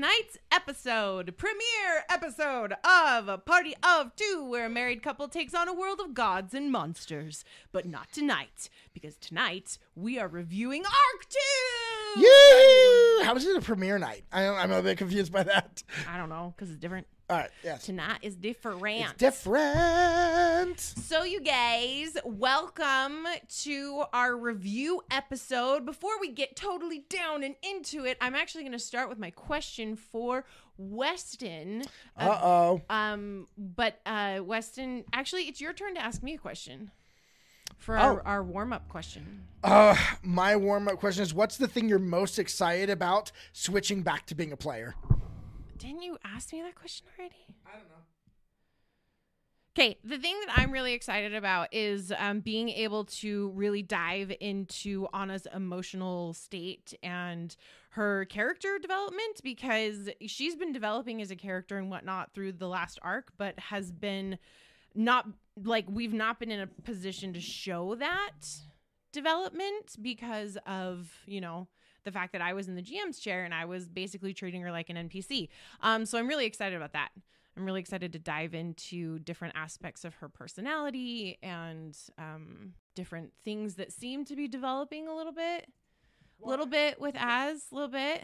tonight's episode, premiere episode of A Party of Two, where a married couple takes on a world of gods and monsters. But not tonight, because tonight we are reviewing Arc 2! Yay! How is it a premiere night? I, I'm a bit confused by that. I don't know, because it's different. All right, yes. Tonight is different. It's different. So, you guys, welcome to our review episode. Before we get totally down and into it, I'm actually going to start with my question for Weston. Uh oh. Um, but uh, Weston, actually, it's your turn to ask me a question for Oh. our, our warm up question. Uh, my warm up question is what's the thing you're most excited about switching back to being a player? Didn't you ask me that question already? I don't know. Okay, the thing that I'm really excited about is um, being able to really dive into Anna's emotional state and her character development because she's been developing as a character and whatnot through the last arc, but has been not like we've not been in a position to show that development because of, you know, the fact that I was in the GM's chair and I was basically treating her like an NPC. Um, so I'm really excited about that. I'm really excited to dive into different aspects of her personality and um, different things that seem to be developing a little bit, a little bit with Az, a little bit.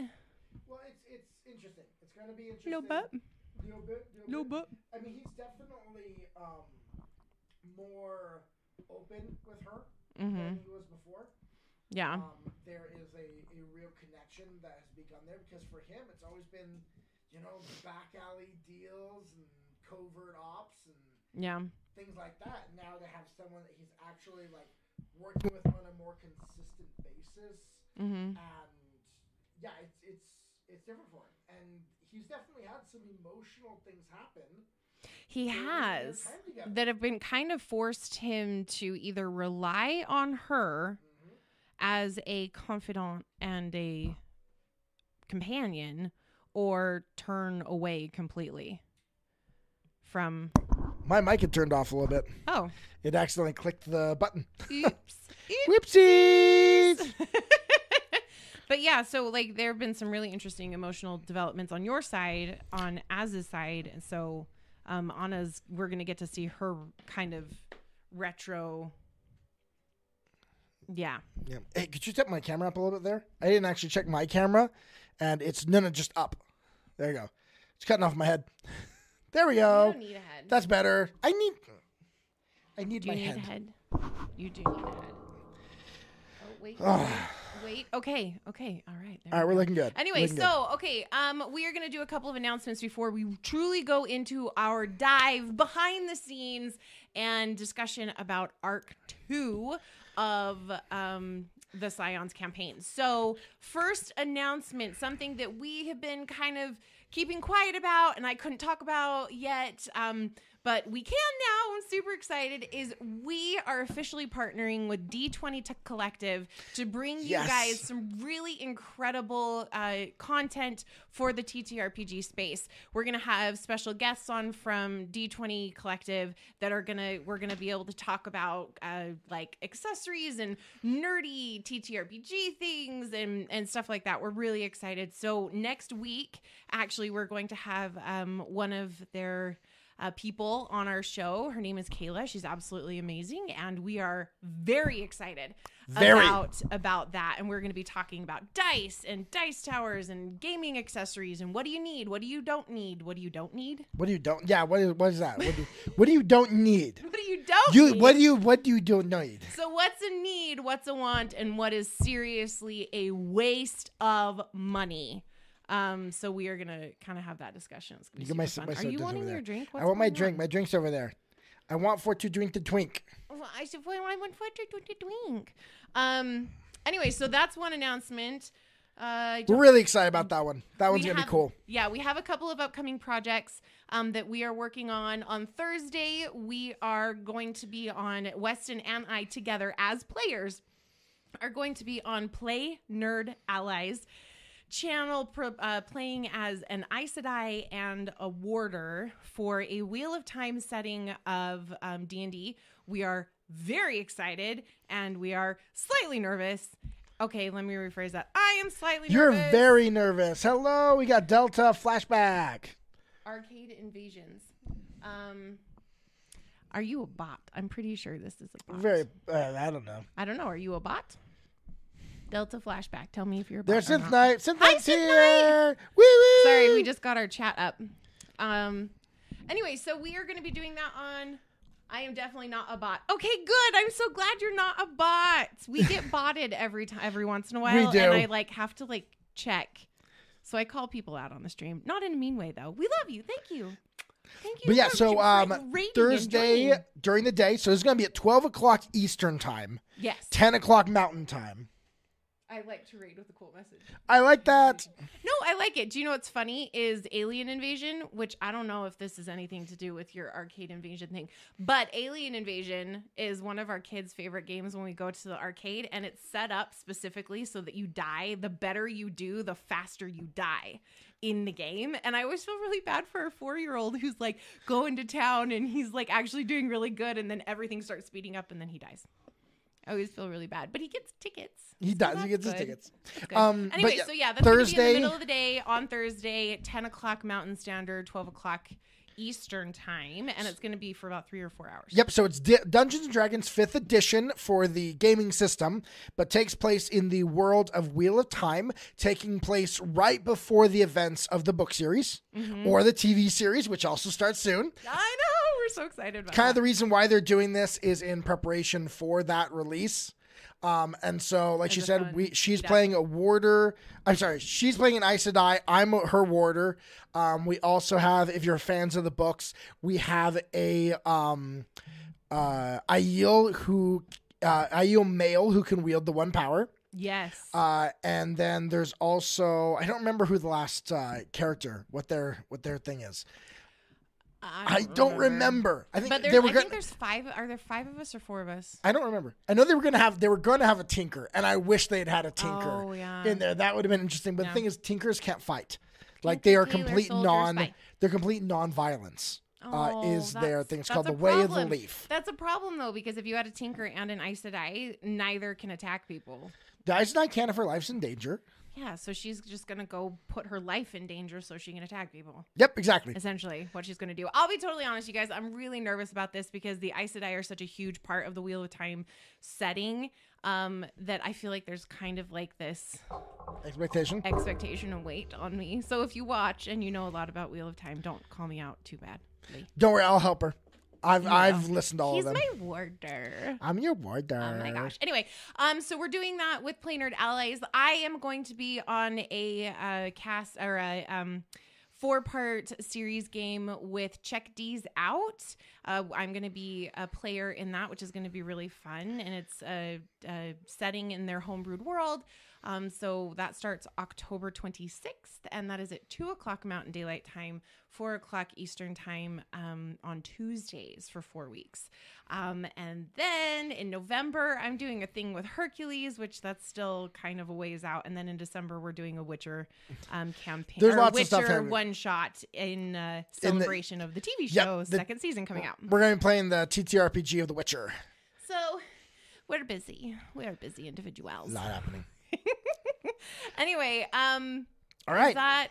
Well, it's it's interesting. It's going to be interesting. No but, Little bit. no but. I mean, he's definitely um, more open with her Mm-hmm. than he was before. Yeah. Um, there is a, a real connection that has begun there because for him, it's always been, you know, back alley deals and covert ops and Yeah. things like that. Now to have someone that he's actually like working with on a more consistent basis, Mm-hmm. and yeah, it's it's it's different for him, and he's definitely had some emotional things happen. He has that have been kind of forced him to either rely on her. As a confidant and a companion or turn away completely from My mic had turned off a little bit. oh It accidentally clicked the button. oops Whoopsies! but yeah so like there have been some really interesting emotional developments on your side on Az's side and so um anna's we're gonna get to see her kind of retro yeah yeah. Hey, could you step my camera up a little bit there? I didn't actually check my camera, and it's no, no, just up. There you go. It's cutting off my head. There we go. you go. don't need a head That's better. I need. I need do my you need head. a head you do need a head oh wait wait, wait okay okay all right there All right, we we're go. looking good. Anyway, Looking good. so okay, um, we are gonna do a couple of announcements before we truly go into our dive behind the scenes and discussion about Arc Two of um the Scions campaign. So, first announcement, something that we have been kind of keeping quiet about and I couldn't talk about yet. Um, but we can now. I'm super excited. Is we are officially partnering with D20 Tech Collective to bring you Yes. guys some really incredible uh, content for the TTRPG space. We're gonna have special guests on from D20 Collective that are gonna we're gonna be able to talk about uh, like accessories and nerdy TTRPG things and and stuff like that. We're really excited. So next week, actually, we're going to have um, one of their uh, people on our show. Her name is Kayla. She's absolutely amazing, and we are very excited Very. about about that. And we're going to be talking about dice and dice towers and gaming accessories and what do you need, what do you don't need, what do you don't need, What do you don't? Yeah. What is what is that? What do, what do you don't need? what do you don't You need. what do you what do you don't need? so what's a need, what's a want, and what is seriously a waste of money. Um, so we are gonna kind of have that discussion. It's gonna be You get my super my. Are you wanting your drink? I want my drink. on? My drink's over there. I want for to drink the twink. Well, I said, well, I want for to drink. Um. Anyway, so that's one announcement. Uh, We're really excited about that one. That one's gonna have- be cool. Yeah, we have a couple of upcoming projects um, that we are working on. On Thursday, we are going to be on Weston and I together as players are going to be on Play Nerd Allies channel pro, uh, playing as an Aes Sedai and a warder for a Wheel of Time setting of um, D&D. We are very excited and we are slightly nervous Okay, let me rephrase that. I am slightly You're nervous. very nervous. Hello, we got Delta flashback. arcade invasions. Um, are you a bot? I'm pretty sure this is a bot. Very, uh, I don't know. I don't know. Are you a bot? Delta flashback. Tell me if you're. There's Synth. Night. Synth Hi, Night's Synth here. Woo woo. Sorry, we just got our chat up. Um. Anyway, so we are going to be doing that on. I am definitely not a bot. Okay, good. I'm so glad you're not a bot. We get botted every time, every once in a while, We do. and I like have to like check. So I call people out on the stream, not in a mean way though. We love you. Thank you. Thank you. But yeah, so for um, rating and Thursday joining. during the day, so it's going to be at 12 o'clock Eastern time, Yes, 10 o'clock Mountain time. I like to read with a cool message. I like that. No, I like it. Do you know what's funny is Alien Invasion, which I don't know if this is anything to do with your arcade invasion thing, but Alien Invasion is one of our kids' favorite games when we go to the arcade, and it's set up specifically so that you die. The better you do, the faster you die in the game. And I always feel really bad for a four year old who's like going to town and he's like actually doing really good, and then everything starts speeding up, and then he dies. I always feel really bad, but he gets tickets. He so does. He gets his tickets. Um, anyway, so yeah, that's Thursday, Thursday- in the middle of the day on Thursday, ten o'clock Mountain Standard, twelve o'clock Eastern time, and it's going to be for about three or four hours. Yep, so it's Di- Dungeons and Dragons 5th edition for the gaming system, but takes place in the world of Wheel of Time, taking place right before the events of the book series Mm-hmm. or the TV series, which also starts soon. I know we're so excited about Kind of that. the reason why they're doing this is in preparation for that release. Um, and so, like she As a said, we she's playing a warder. I'm sorry, she's playing an Aes Sedai. I'm her warder. Um, we also have, if you're fans of the books, we have a um, uh, Aiel who uh, Aiel male who can wield the one power. yes. Uh, and then there's also I don't remember who the last uh, character what their what their thing is. I don't remember. I think But they were I think there's five. Are there five of us or four of us? I don't remember. I know they were gonna have they were gonna have a tinker, and I wish they had had a tinker Oh, yeah. in there. That would have been interesting. But Yeah. the thing is, tinkers can't fight. Like they are complete non. fight. They're complete non-violence. uh, Oh, is their thing? It's called the Way of the. Leaf. That's a problem though, because if you had a Tinker and an Aes Sedai, neither can attack people. The Aes Sedai can if her life's in danger. Yeah, so she's just gonna go put her life in danger so she can attack people. Yep, exactly. Essentially, what she's gonna do. I'll be totally honest, you guys. I'm really nervous about this because the Aes Sedai are such a huge part of the Wheel of Time setting um, that I feel like there's kind of like this Expectation. expectation and weight on me. So if you watch and you know a lot about Wheel of Time, don't call me out too badly. Don't worry, I'll help her. I've You I've listened to all He's of them. my warder. I'm your warder. Oh my gosh. Anyway, um, so we're doing that with Play Nerd Allies. I am going to be on a uh, cast or a um, four part series game with Check D's Out. Uh, I'm going to be a player in that, which is going to be really fun. And it's a, a setting in their homebrewed world. Um, so that starts October 26th, and that is at 2 o'clock Mountain Daylight Time, 4 o'clock Eastern Time um, on Tuesdays for four weeks. Um, and then in November, I'm doing a thing with Hercules, which that's still kind of a ways out. And then in December, we're doing a Witcher um, campaign. There's lots of Witcher stuff one shot in uh, In the- celebration of the TV Yep, show the- second season coming out. We're gonna be playing the TTRPG of The Witcher. So we're busy. We're busy individuals. Not happening. Anyway, um, All right. that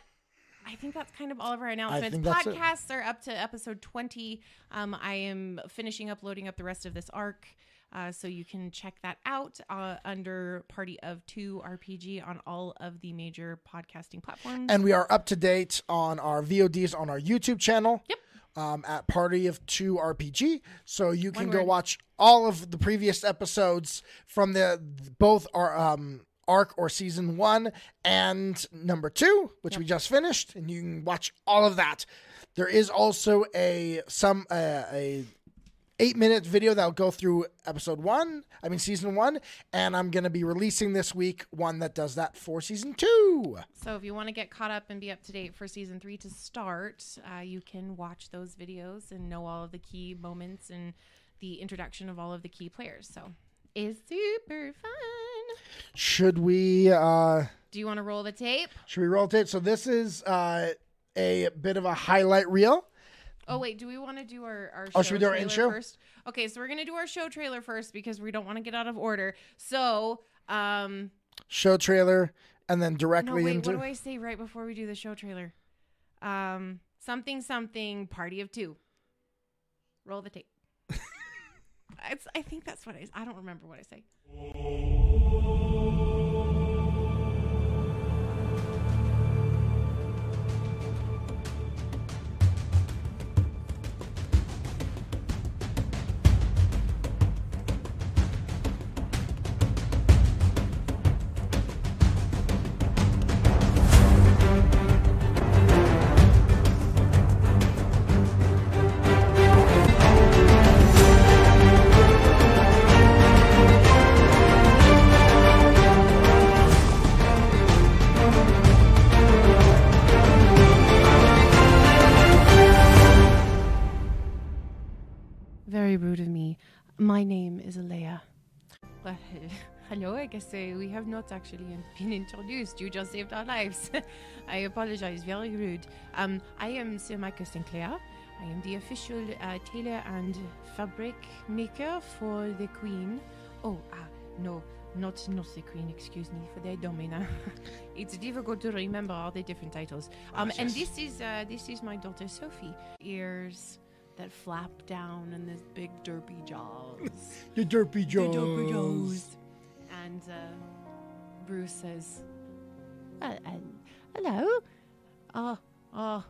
I think that's kind of all of our announcements. think that's it. Podcasts are up to episode 20. Um, I am finishing up loading up the rest of this arc. Uh, so you can check that out uh, under Party of Two RPG on all of the major podcasting platforms. and we are up to date on our VODs on our YouTube channel. Yep. Um, at Party of Two RPG, so you can One go word. watch all of the previous episodes from the both our um, arc or season one and number two, which we just finished, and you can watch all of that. There is also a some uh, a eight minute video that'll go through episode one. I mean season one, and I'm gonna be releasing this week one that does that for season two. so if you want to get caught up and be up to date for season three to start, uh, you can watch those videos and know all of the key moments and the introduction of all of the key players. So it's super fun. Should we? uh Do you want to roll the tape? Should we roll tape? So this is uh, a bit of a highlight reel. Oh wait, do we want to do our our Oh, should we do our intro? first? Okay, so we're gonna do our show trailer first because we don't want to get out of order. So, um, show trailer, and then No, directly wait. into. What do I say right before we do the show trailer? Um, something something party of two. Roll the tape. I think that's what I. I don't remember what I say. I guess uh, we have not actually been introduced. You just saved our lives. I apologize. Very rude. Um, I am Sir Michael Sinclair. I am the official uh, tailor and fabric maker for the Queen. Oh, ah, no, not not the Queen. Excuse me for the Domina. it's difficult to remember all the different titles. Um, and this is uh, this is my daughter Sophie. Ears that flap down and this big derpy jaws. The derpy The derpy jaws. And uh, Bruce says, uh, uh, "Hello. Oh, oh.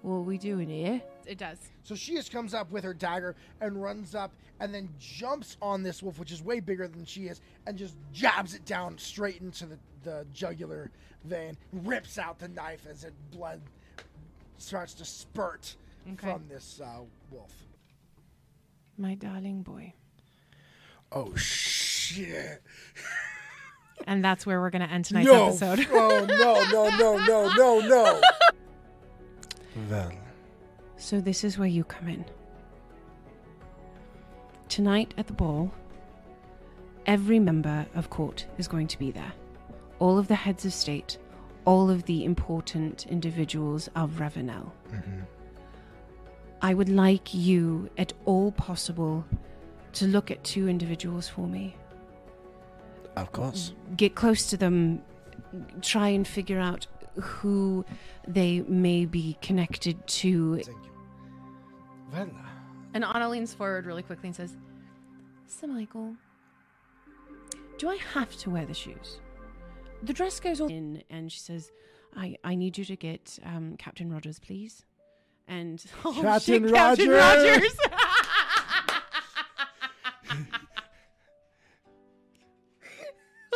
What are we doing here?" It does. So she just comes up with her dagger and runs up and then jumps on this wolf, which is way bigger than she is, and just jabs it down straight into the, the jugular vein, rips out the knife as it blood starts to spurt Okay. from this uh, wolf. My darling boy. Oh shit! And that's where we're going to end tonight's no! episode. oh no! No! No! No! No! No! well, So this is where you come in. Tonight at the ball, every member of court is going to be there. All of the heads of state, all of the important individuals of Ravounel. Mm-hmm. I would like you, at all possible, to look at two individuals for me. Of course. Get close to them, try and figure out who they may be connected to Thank you. Well, And Anna leans forward really quickly and says, Sir Michael, do I have to wear the shoes? The dress goes on in, and she says, I, I need you to get um, Captain Rogers, please. And oh, Captain shit, Captain Rogers!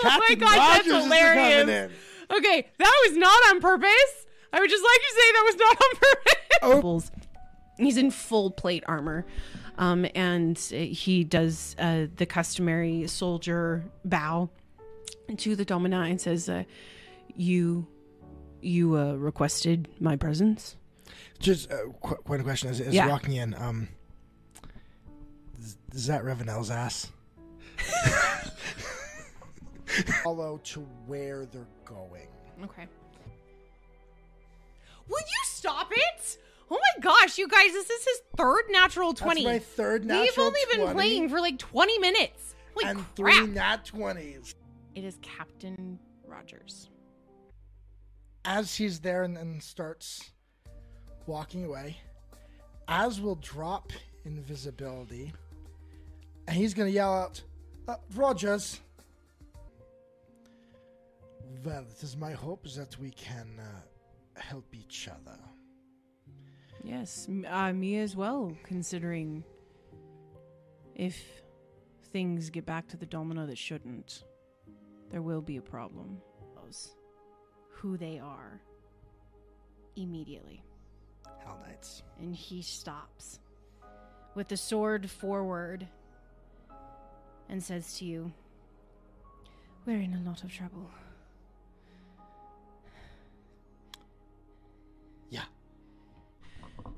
oh my Captain god, Rogers that's is coming hilarious. in. Okay, that was not on purpose. I would just like to say that was not on purpose. He's in full plate armor. Um, and uh, he does uh, the customary soldier bow to the domina and says, uh, "You, you uh, requested my presence." Just uh, qu- one question: Is, is Yeah. walking in? Um, is, is that Ravounel's ass? Follow to where they're going. Okay. Will you stop it? Oh my gosh, you guys! This is his third natural twenty. That's my third natural We've only been playing for like twenty minutes. Holy and crap! three nat twenties. It is Captain Rogers. As he's there and, and starts walking away, Az will drop invisibility, and he's gonna yell out, uh, "Rogers!" Well, it is my hope that we can uh, help each other. Yes, uh, me as well, considering if things get back to the domino that shouldn't, there will be a problem. Who they are immediately. Hell Knights. And he stops with the sword forward and says to you, We're in a lot of trouble.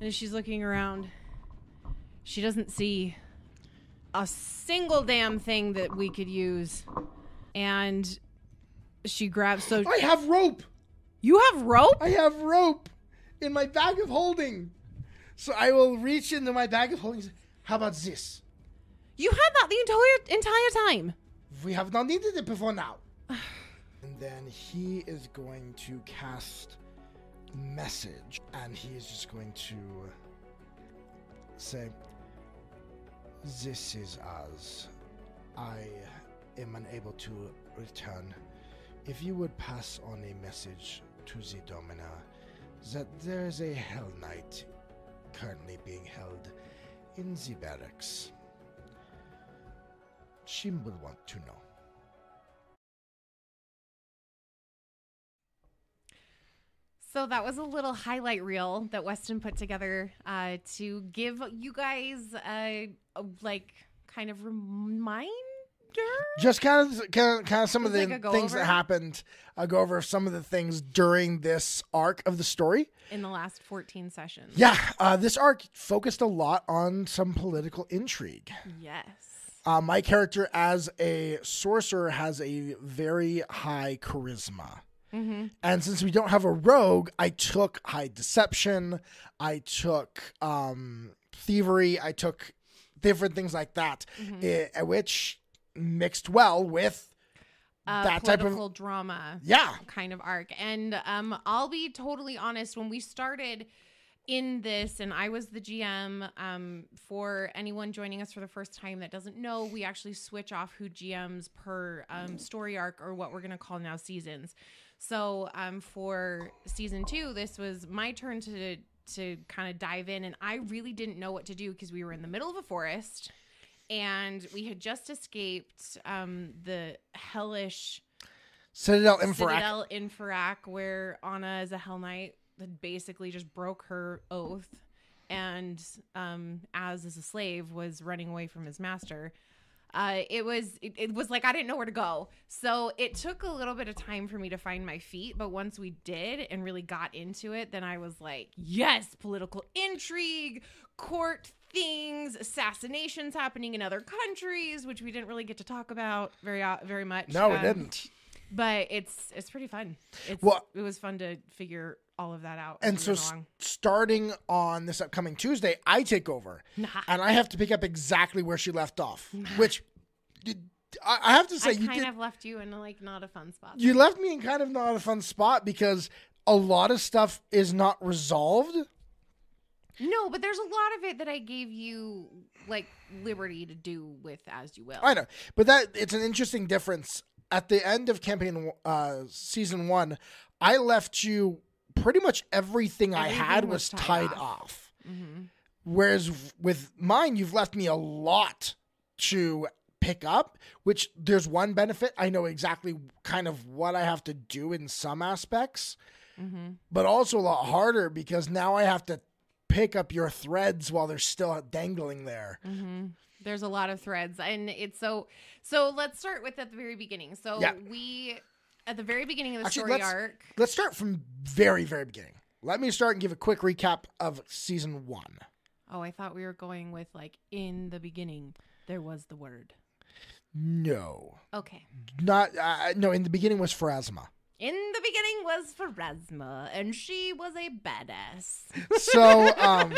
And as she's looking around, she doesn't see a single damn thing that we could use. And she grabs so I have rope. you have rope? I have rope in my bag of holding. So I will reach into my bag of holding. How about this? You had that the entire entire time. We have not needed it before now. and then he is going to cast message, and he is just going to say, "This is as I am unable to return. If you would pass on a message to the Domina that there is a Hell Knight currently being held in the barracks, she will want to know." So that was a little highlight reel that Weston put together uh, to give you guys a, a like kind of reminder. just kind of kind of, kind of some of the like things over? that happened I'll go over some of the things during this arc of the story in the last 14 sessions. yeah uh, this arc focused a lot on some political intrigue Yes. uh, my character as a sorcerer has a very high charisma Mm-hmm. and since we don't have a rogue i took high deception i took um, thievery i took different things like that Mhm. eh, which mixed well with Uh, that type of- drama yeah kind of arc. And um, I'll be totally honest. When we started in this, and I was the GM. Um, for anyone joining us for the first time that doesn't know, we actually switch off who GMs per um, story arc, or what we're gonna call now seasons. So um, for season two, this was my turn to to kind of dive in, and I really didn't know what to do because we were in the middle of a forest. And we had just escaped um, the hellish Citadel Infrac. Citadel where Anna is a Hell Knight that basically just broke her oath, and um, Az is a slave was running away from his master. Uh, it was it, it was like I didn't know where to go, so it took a little bit of time for me to find my feet. But once we did and really got into it, then I was like, yes, political intrigue, court things, assassinations happening in other countries, which we didn't really get to talk about very uh, very much. No, we Um, didn't. but it's it's pretty fun. It's Well- it was fun to figure all of that out. And so, starting on this upcoming Tuesday, I take over, and I have to pick up exactly where she left off. Which, did- I I have to say, I you kind did. of left you in like not a fun spot. You left me in kind of not a fun spot because a lot of stuff is not resolved. no, but there's a lot of it that I gave you like liberty to do with as you will. I know, but that it's an interesting difference. At the end of campaign uh, season one, I left you pretty much everything, I had was was tied tied off. off. hmm Whereas with mine, you've left me a lot to pick up, which there's one benefit. I know exactly kind of what I have to do in some aspects, hmm but also a lot harder because now I have to pick up your threads while they're still dangling there. hmm There's a lot of threads, and it's so. So let's start with at the very beginning. So Yeah. we at the very beginning of the Actually, story let's- arc. Let's start from very, very beginning. Let me start and give a quick recap of season one. Oh, I thought we were going with like in the beginning there was the word. No, Okay. not uh, no. In the beginning was Pharasma. In the beginning was Pharasma, and she was a badass. so um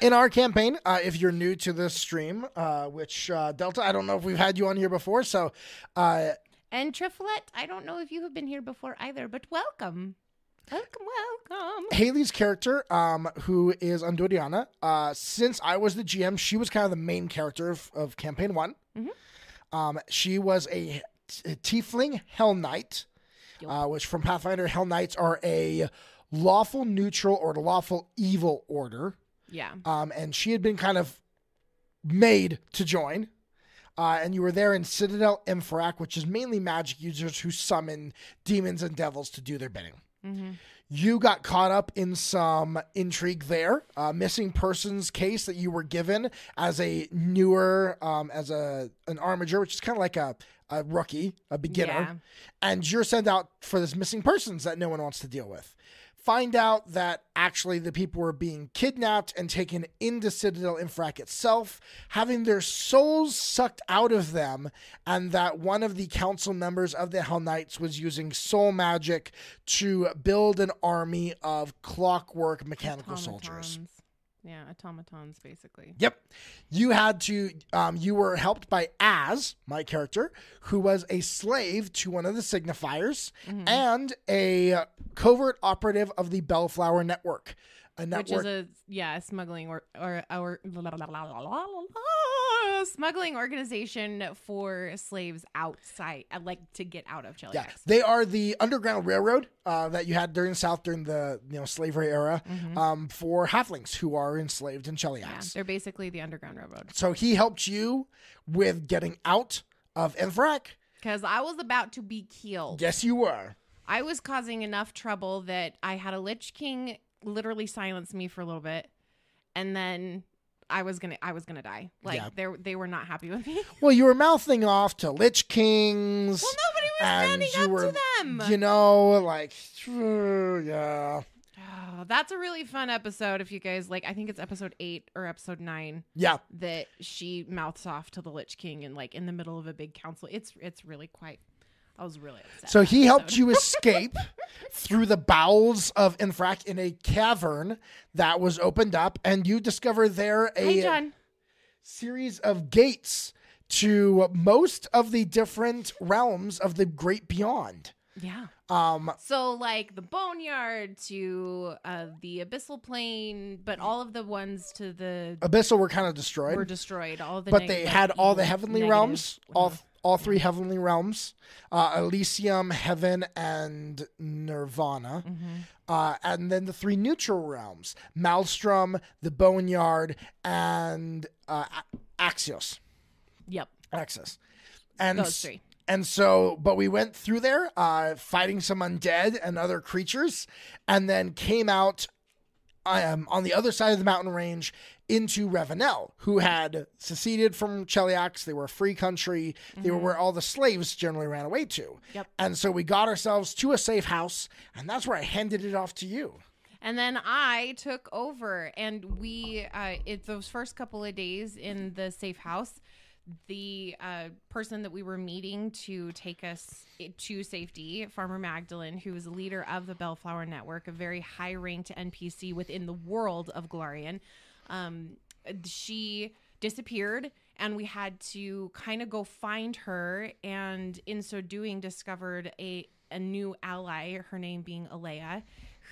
in our campaign uh, if you're new to this stream uh, which uh, delta i don't know if we've had you on here before so uh, And Triflet, I don't know if you have been here before either, but welcome. Welcome, welcome. haley's character um, who is andoriana uh, since i was the gm she was kind of the main character of, of campaign one Mhm. um, she was a, t- a tiefling hell knight Yup. uh, which from pathfinder hell knights are a lawful neutral or lawful evil order Yeah. um, and she had been kind of made to join. Uh, and you were there in Citadel Infrac, which is mainly magic users who summon demons and devils to do their bidding. Mm-hmm. You got caught up in some intrigue there, uh, missing persons case that you were given as a newer, um, as a an armiger, which is kind of like a, a rookie, a beginner Yeah. and you're sent out for this missing persons that no one wants to deal with. Find out that actually the people were being kidnapped and taken into Citadel Infrac itself, having their souls sucked out of them, and that one of the council members of the Hell Knights was using soul magic to build an army of clockwork mechanical soldiers. Yeah, automatons basically. Yep. You had to, um, you were helped by Az, my character, who was a slave to one of the signifiers Mm-hmm. and a covert operative of the Bellflower Network. A Which is a yeah, a smuggling or or or smuggling organization for slaves outside, uh, like to get out of Chile. yeah, they are the Underground Railroad uh, that you had during the South during the you know slavery era um, for halflings who are enslaved in Mm-hmm. Yeah, they're basically the Underground Railroad. So he helped you with getting out of Enfrak. Because I was about to be killed. Yes, you were. I was causing enough trouble that I had a Lich King literally silenced me for a little bit, and then I was gonna I was gonna die. Like Yeah. they they were not happy with me. Well, you were mouthing off to Lich Kings. well, nobody was standing up were, to them. You know, like, yeah. Oh, that's a really fun episode. If you guys like, I think it's episode eight or episode nine Yeah. that she mouths off to the Lich King and like in the middle of a big council. It's it's really quite. I was really upset. So he helped you escape through the bowels of Infrak in a cavern that was opened up, and you discover there Hey, a John. series of gates to most of the different realms of the great beyond. Yeah. Um, So like the boneyard to uh, the abyssal plane, but all of the ones to the Abyssal were kind of destroyed, were destroyed. All the but neg- they had all the heavenly realms, all all three heavenly realms, uh, Elysium, Heaven, and Nirvana, mhm. uh, and then the three neutral realms: Maelstrom, the Boneyard, and uh, Axios. Yep, Axis. And those three. And so, but we went through there, uh, fighting some undead and other creatures, and then came out um, on the other side of the mountain range into Ravounel, who had seceded from Cheliax. They were a free country. They were where all the slaves generally ran away to. Yep. And so we got ourselves to a safe house, and that's where I handed it off to you. And then I took over, and we, uh, it, those first couple of days in the safe house, the uh, person that we were meeting to take us to safety, Farmer Magdalene, who is a leader of the Bellflower Network, a very high ranked NPC within the world of Golarion, um, she disappeared. And we had to kind of go find her, and in so doing, discovered a a new ally. Her name being Alea,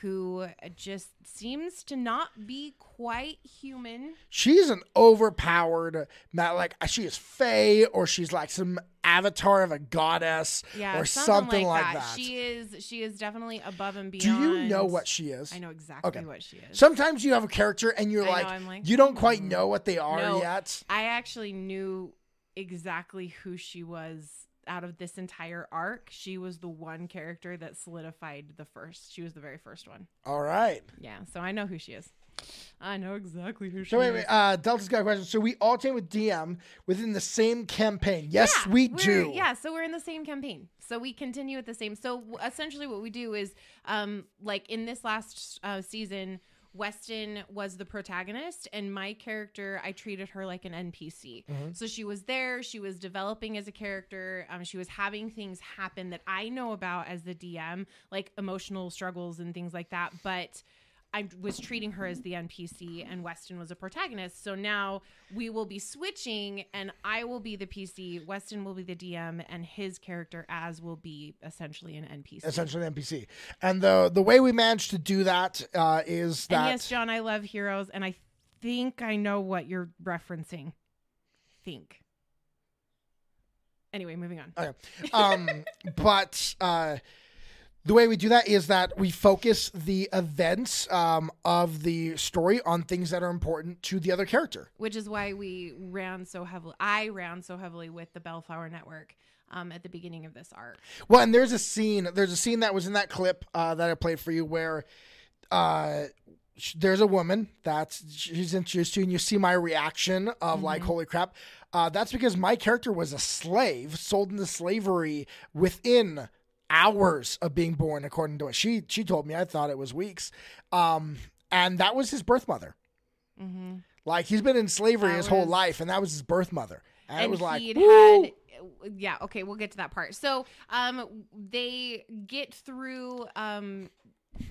who just seems to not be quite human. She's an overpowered, not like she is Fey or she's like some avatar of a goddess Yeah, or something, something, like, like, that. that. She is she is definitely above and beyond. Do you know what she is? I know exactly Okay. what she is. Sometimes you have a character and you're I know, like, you don't quite hmm. know what they are No. yet. I actually knew exactly who she was out of this entire arc. She was the one character that solidified the first. She was the very first one. All right. Yeah, so I know who she is. I know exactly who she is. So wait, is. wait. Uh, Delta's got a question. So we all with DM within the same campaign. Yes, Yeah, we do. Yeah, so we're in the same campaign. So we continue with the same. So essentially, what we do is, um, like in this last uh, season, Weston was the protagonist, and my character, I treated her like an NPC. Mhm. So she was there, she was developing as a character, um, she was having things happen that I know about as the DM, like emotional struggles and things like that. But I was treating her as the NPC and Weston was a protagonist. So now we will be switching and I will be the PC, Weston will be the DM, and his character Az will be essentially an NPC. Essentially an NPC. And the the way we managed to do that uh, is that and yes, John, I love heroes, and I think I know what you're referencing. Think. Anyway, moving on. um, but uh, the way we do that is that we focus the events um, of the story on things that are important to the other character. Which is why we ran so heavily. I ran so heavily with the Bellflower Network um, at the beginning of this arc. Well, and there's a scene. There's a scene that was in that clip uh, that I played for you where uh, there's a woman that she's introduced to, and you see my reaction of like, "Holy crap!" Uh, that's because my character was a slave, sold into slavery within hours of being born, according to what she she told me. I thought it was weeks, um, and that was his birth mother. Mm-hmm. Like he's been in slavery his whole life, and that was his birth mother. And, it was like, "Woo!" had yeah okay we'll get to that part so um they get through um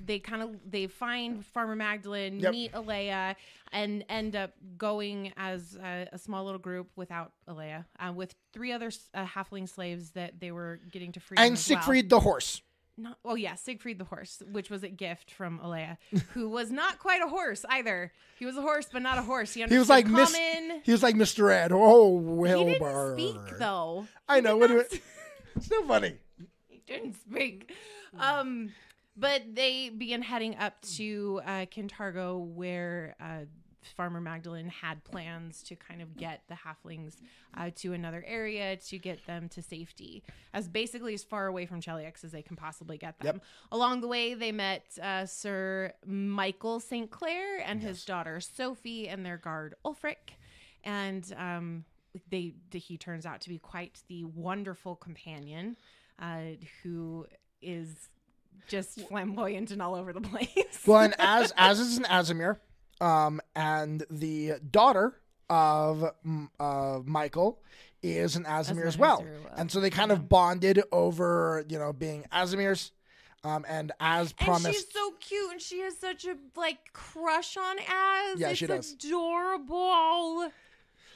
they kind of they find Farmer Magdalene, Yep. meet Alea, and end up going as a, a small little group without Alea, uh, with three other uh, halfling slaves that they were getting to free. and as well. Siegfried the horse. Not, oh yeah, Siegfried the horse, which was a gift from Alea, who was not quite a horse either. He was a horse, but not a horse. He, He was like common. He was like Mr. Ed. Oh, He Wilbur. didn't speak though. I know. He What not it? It's so funny. he didn't speak. Um, but they began heading up to uh, Kintargo, where uh, Farmer Magdalene had plans to kind of get the halflings uh, to another area to get them to safety, as basically as far away from Cheliax as they can possibly get them. Along the way, they met uh, Sir Michael St. Clair and his daughter Sophie and their guard Ulfric, and um, they he turns out to be quite the wonderful companion uh, who is just flamboyant and all over the place. Well, and as as is an Aasimar, um, and the daughter of uh, Michael is an Aasimar as well, uh, and so they kind of bonded over you know being Aasimars, um, and as promised, and she's so cute, and she has such a like crush on Az. Yeah, it's she does. adorable.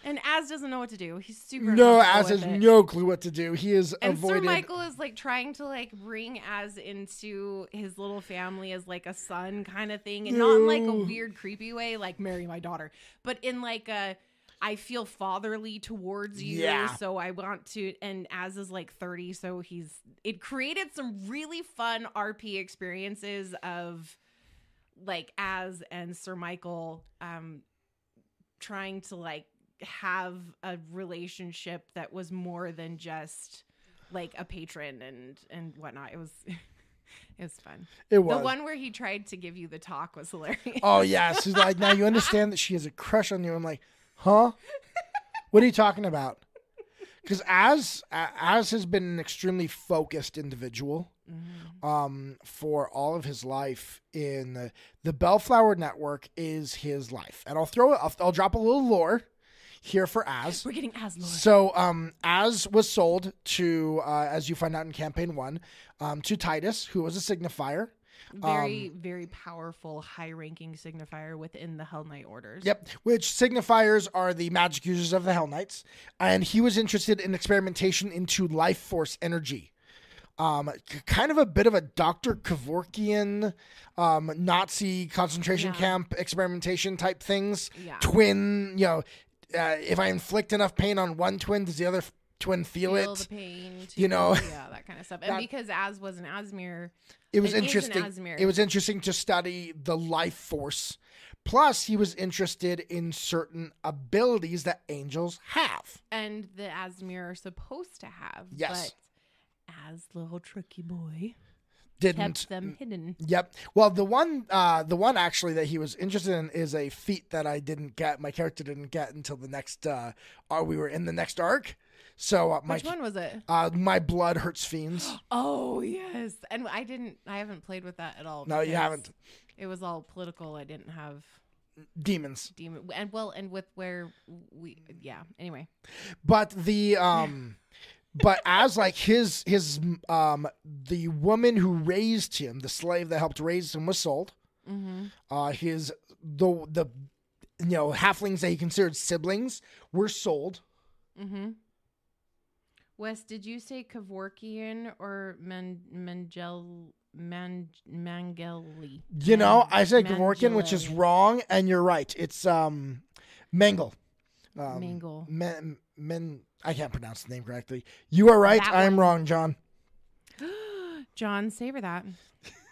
And Az doesn't know what to do. He's super no, Az has it. no clue what to do. He is And Sir. Michael is like trying to like bring Az into his little family as like a son kind of thing, and not in like a weird creepy way, like marry my daughter, but in like a I feel fatherly towards you, Yeah. so I want to. And Az is like thirty, so he's it created some really fun RP experiences of like Az and Sir Michael um trying to like have a relationship that was more than just like a patron and and whatnot. It was it was fun. it was. The one where he tried to give you the talk was hilarious. Oh yes, he's like now you understand that she has a crush on you. I'm like, huh? What are you talking about? Because as as has been an extremely focused individual, Mm-hmm. um, for all of his life in the, the Bellflower Network is his life, and I'll throw it. I'll, I'll drop a little lore here for Az. We're getting as Lord. So, um, Az was sold to, uh, as you find out in campaign one, um, to Titus, who was a signifier. Very, um, very powerful, high ranking signifier within the Hell Knight orders. Yep, which signifiers are the magic users of the Hell Knights, and he was interested in experimentation into life force energy. Um, kind of a bit of a Doctor Kevorkian, um, Nazi concentration Yeah. camp experimentation type things. Yeah. Twin, you know, uh, if I inflict enough pain on one twin, does the other twin feel, Feel it? the pain, You know? yeah, that kind of stuff. And That- because Az was an Aasimar, it was It interesting. Aasimar. It was interesting to study the life force. Plus, he was interested in certain abilities that angels have. and the Aasimar are supposed to have. Yes. But Az little tricky boy Didn't kept them hidden. Yep. Well, the one, uh, the one actually that he was interested in is a feat that I didn't get. My character didn't get until the next. Uh, uh we were in the next arc. So uh, my Which one was it? uh, my blood hurts fiends. Oh yes, and I didn't. I haven't played with that at all. No, you haven't. It was all political. I didn't have Demons. demon, and well, and with where we, yeah. Anyway, But the um, but as like his his um the woman who raised him, the slave that helped raise him, was sold. mm-hmm. Uh, his the the you know halflings that he considered siblings were sold. Mm-hmm. Wes, did you say Kevorkian or Man Mangel Man Mangeli? You know, I said Kevorkian, which is wrong, and you're right. It's um, Mengel. Um, Mangle. Men, men, I can't pronounce the name correctly. You are right. That I am one. wrong, John. John, savor that.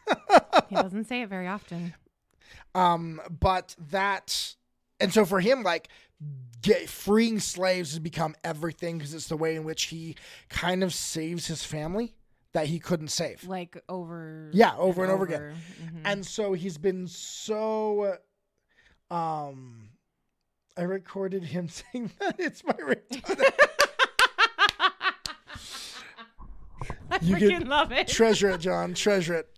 he doesn't say it very often. Um, but that, and so for him, like, get, freeing slaves has become everything because it's the way in which he kind of saves his family that he couldn't save. Like over. Yeah, over and over again. Mhm. and so he's been so um i recorded him saying that it's my ringtone You freaking can love it. treasure it john treasure it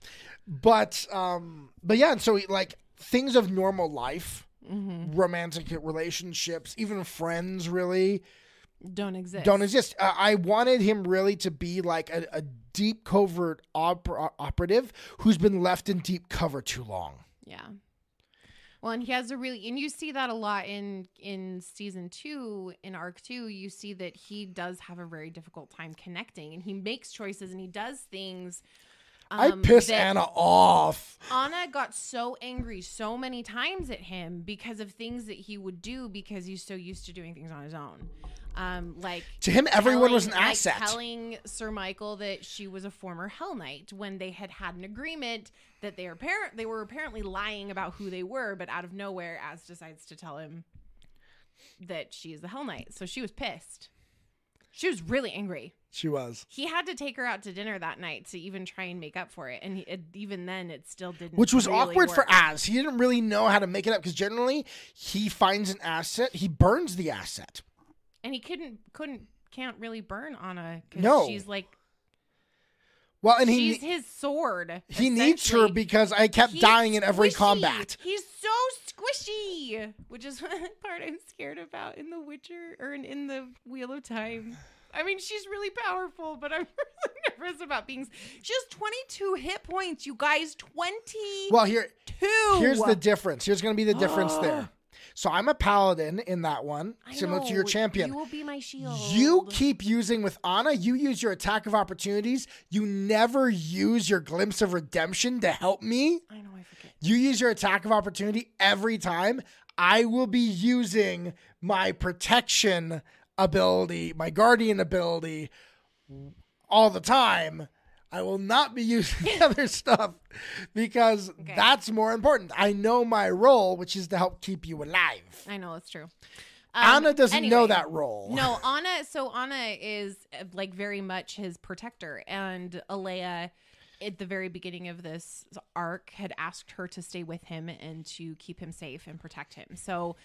but um but yeah and so like things of normal life Mhm. romantic relationships even friends really Don't exist. don't exist. Uh, I wanted him really to be like a, a deep covert oper- operative who's been left in deep cover too long. Yeah. Well, and he has a really, and you see that a lot in in season two, in arc two. You see that he does have a very difficult time connecting, and he makes choices and he does things. I um, piss that Anna off. Anna got so angry so many times at him because of things that he would do because he's so used to doing things on his own. Um, like To him, everyone was an telling- like asset. telling Sir Michael that she was a former Hell Knight when they had had an agreement that they are apparent they were apparently lying about who they were, but out of nowhere, Az decides to tell him that she is the Hell Knight. So she was pissed. She was really angry. She was. He had to take her out to dinner that night to even try and make up for it, and he, it, even then, it still didn't. Which was really awkward for work. Az. He didn't really know how to make it up because generally he finds an asset, he burns the asset. and he couldn't couldn't can't really burn Anna. No. she's like Well, and he she's his sword. he needs her because I kept He's dying in every squishy. combat. He's so squishy, which is part I'm scared about in The Witcher or in, in the Wheel of Time. I mean, she's really powerful, but I'm really nervous about being. She has 22 hit points, you guys. 22. Well, here Two. here's the difference. Here's going to be the difference there. So I'm a paladin in that one, I similar to your champion. You will be my shield. You keep using with Anna, you use your attack of opportunities. You never use your glimpse of redemption to help me. I know. I forget. You use your attack of opportunity every time. I will be using my protection ability, my guardian ability all the time. I will not be using the other stuff because that's more important. I know my role, which is to help keep you alive. I know it's true. Um, Anna doesn't know that role. No, Anna. So Anna is uh, like very much his protector, and Alea, at the very beginning of this arc, had asked her to stay with him and to keep him safe and protect him. So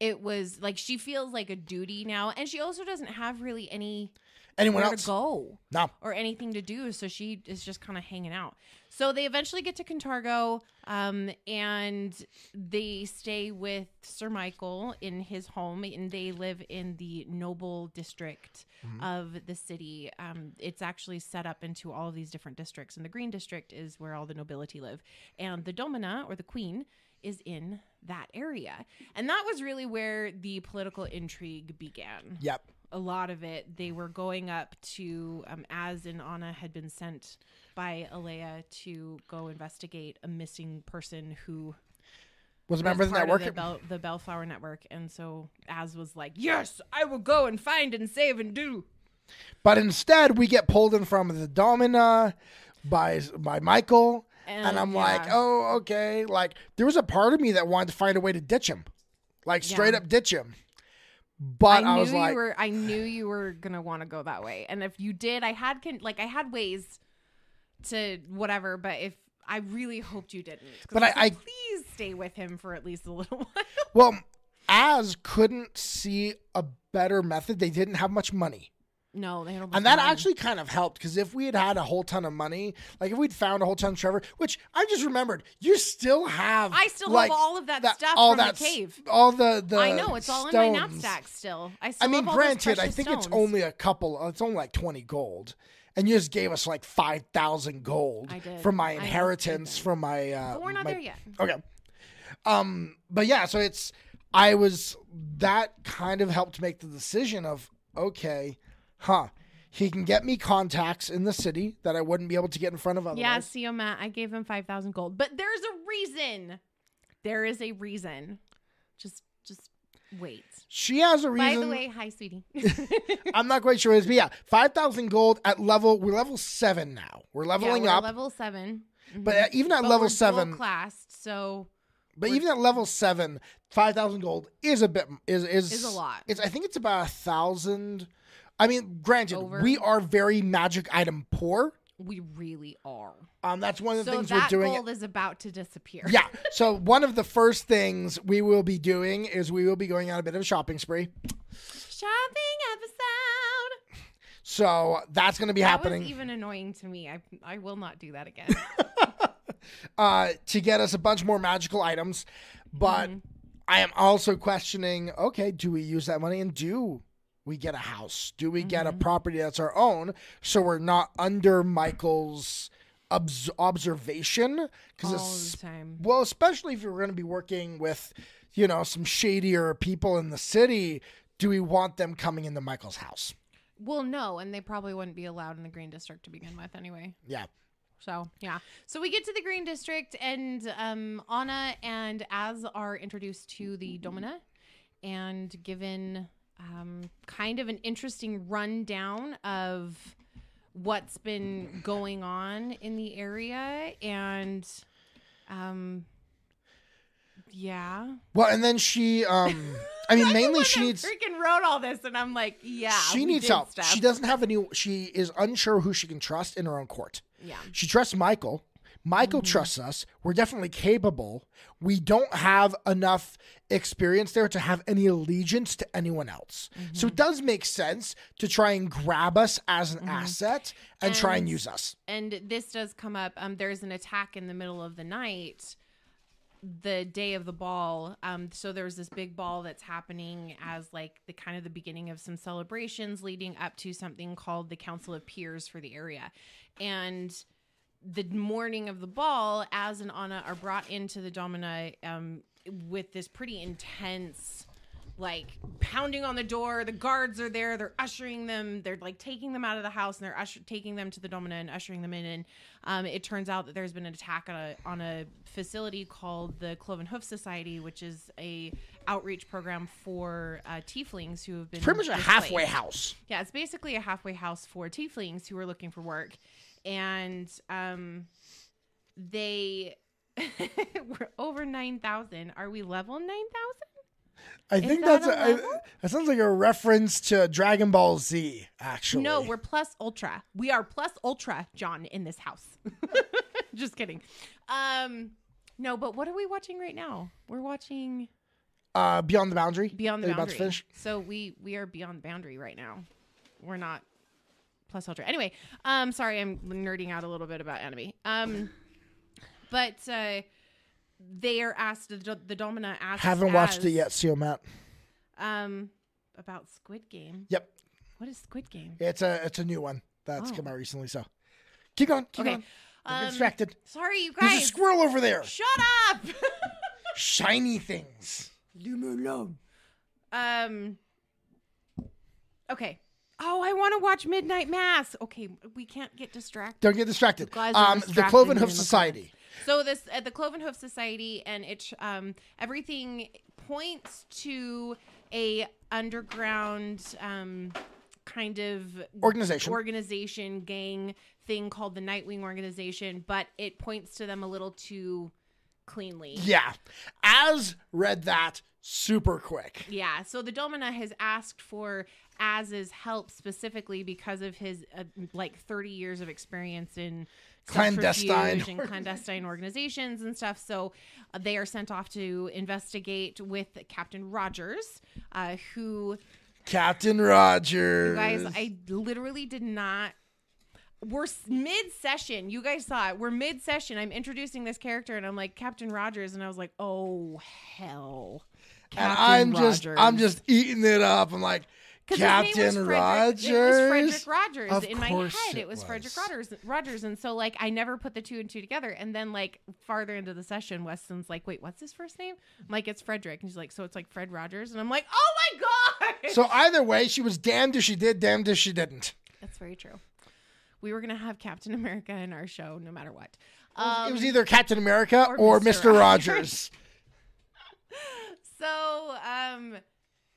it was like she feels like a duty now, and she also doesn't have really any Anyone else? to go No. or anything to do. So she is just kind of hanging out. So they eventually get to Kintargo, um, and they stay with Sir Michael in his home, and they live in the noble district of the city. Um, it's actually set up into all of these different districts, and the green district is where all the nobility live, and the domina or the queen is in that area, and that was really where the political intrigue began. Yep. a lot of it they were going up to um, Az and anna had been sent by alea to go investigate a missing person who Was a member of the network. the, Bell, the bellflower network. And so Az was like yes i will go and find and save and do. But instead, we get pulled in from the Domina by by Michael, and, And, I'm like, oh, okay. Like there was a part of me that wanted to find a way to ditch him, like straight Yeah. up ditch him. But I, I was like, were. I knew you were gonna want to go that way, and if you did, I had con- like I had ways to whatever. But if I really hoped you didn't, But was I- like, I- please stay with him for at least a little while. well, Az couldn't see a better method. They didn't have much money. No, they don't. And that actually kind of helped because if we had had a whole ton of money, like if we'd found a whole ton of Trevor, which I just remembered, you still have. I still like, have all of that, stuff all from that the cave. all the the. I know it's all in my stones. knapsack still. I I still. mean, have all those granted, I think it's only a couple. It's only like twenty gold, and you just gave us like five thousand gold I from my I inheritance from my. Uh, But we're not my- there yet. Okay. Um, but yeah, so it's I was that kind of helped make the decision of okay, huh? He can get me contacts in the city that I wouldn't be able to get in front of otherwise. Yeah, see, Matt, I gave him five thousand gold, but there's a reason. There is a reason. Just, just wait. She has a reason. By the way, hi, sweetie. I'm not quite sure what it is, but yeah, five thousand gold at level. We're level seven now. We're leveling yeah, we're up, level 7 but uh, even at But level seven, classed, so But even at level seven, five thousand gold is a bit is is Is a lot. It's I think it's about a thousand. I mean, granted, Over. we are very magic item poor. we really are. Um, that's one of the So things that we're doing. gold is about to disappear. yeah. So one of the first things we will be doing is we will be going on a bit of a shopping spree. Shopping episode. So that's going to be That happening was even annoying to me. I I will not do that again. uh, to get us a bunch more magical items. But Mm-hmm. I am also questioning. Okay, do we use that money and do we get a house? Do we get a Mm-hmm. property that's our own so we're not under Michael's obs- observation? Because all it's the time. well, especially if you're going to be working with, you know, some shadier people in the city. Do we want them coming into Michael's house? Well, no, and they probably wouldn't be allowed in the Green District to begin with anyway. Yeah. So yeah. So we get to the Green District, and um, Anna and Az are introduced to the Domina, and given um, kind of an interesting rundown of what's been going on in the area, and um, yeah. Well, and then she, um, I mean, mainly she needs. freaking wrote all this, and I'm like, yeah, she needs help. stuff. She doesn't have any. She is unsure who she can trust in her own court. Yeah. She trusts Michael. Michael Mm-hmm. trusts us. We're definitely capable. We don't have enough experience there to have any allegiance to anyone else. So Mm-hmm. it does make sense to try and grab us as an asset and, try and And- use us. and this does come up um there's an attack in the middle of the night the day of the ball um so there's this big ball that's happening as like the kind of the beginning of some celebrations leading up to something called the council of peers for the area and the morning of the ball Az and anna are brought into the domina um with this pretty intense like pounding on the door. The guards are there. They're ushering them. They're like taking them out of the house and they're usher- taking them to the domina and ushering them in. And um, it turns out that there's been an attack on a on a facility called the Cloven Hoof Society, which is a outreach program for uh, tieflings who have been Pretty much a halfway house. Yeah, it's basically a halfway house for tieflings who are looking for work, and um, they we're over nine thousand. Are we level nine thousand? I think that that's a a, I- that sounds like a reference to Dragon Ball Z. Actually, No, we're plus ultra. We are plus ultra, John, in this house. Just kidding. Um, no, but what are we watching right now? We're watching uh, Beyond the Boundary. Beyond the Boundary. About to finish? So we we are beyond boundary right now. We're not plus ultra. Anyway, um, sorry, I'm nerding out a little bit about anime. Um, but uh, they are asked the, the Domina asked. Haven't watched as, it yet. See Matt. Um, about Squid Game. Yep, What is Squid Game? it's a it's a new one that's Oh. come out recently. So keep going. Keep Okay. going. Get Um, distracted. sorry, you guys. There's a squirrel over there. Shut up. Shiny things. Leave me alone. Um. Okay. Oh, I want to watch Midnight Mass. Okay, we can't get distracted. Don't get distracted. Um, the Cloven Hoof Society. So this at the Cloven Hoof Society, and it um everything points to a underground um kind of Organization. organization gang thing called the Nightwing organization, but it points to them a little too cleanly. Yeah, as read that super quick. Yeah, so the Domina has asked for Az's help specifically because of his uh, like 30 years of experience in Clandestine and clandestine organizations and stuff. So uh, they are sent off to investigate with Captain Rogers, uh, who Captain Rogers. you guys, I literally did not. We're mid session. You guys saw it. We're mid session. I'm introducing this character, and I'm like Captain Rogers, and I was like, "Oh hell!" And Captain I'm just I'm just eating it up. I'm like 'Cause his name was Captain Frederick- Rogers. It was Frederick Rogers Of in my head. it It was, Frederick. Rogers. Rogers, and so like I never put the two and two together. And then like farther into the session, Weston's like, "Wait, what's his first name?" I'm like, "It's Frederick," and she's like, "So it's like Fred Rogers," and I'm like, "Oh my god!" So either way, she was damned if she did, damned if she didn't. That's very true. We were gonna have Captain America in our show, no matter what. it was Um, either Captain America or, or Mr. Mr. Rogers. So, um,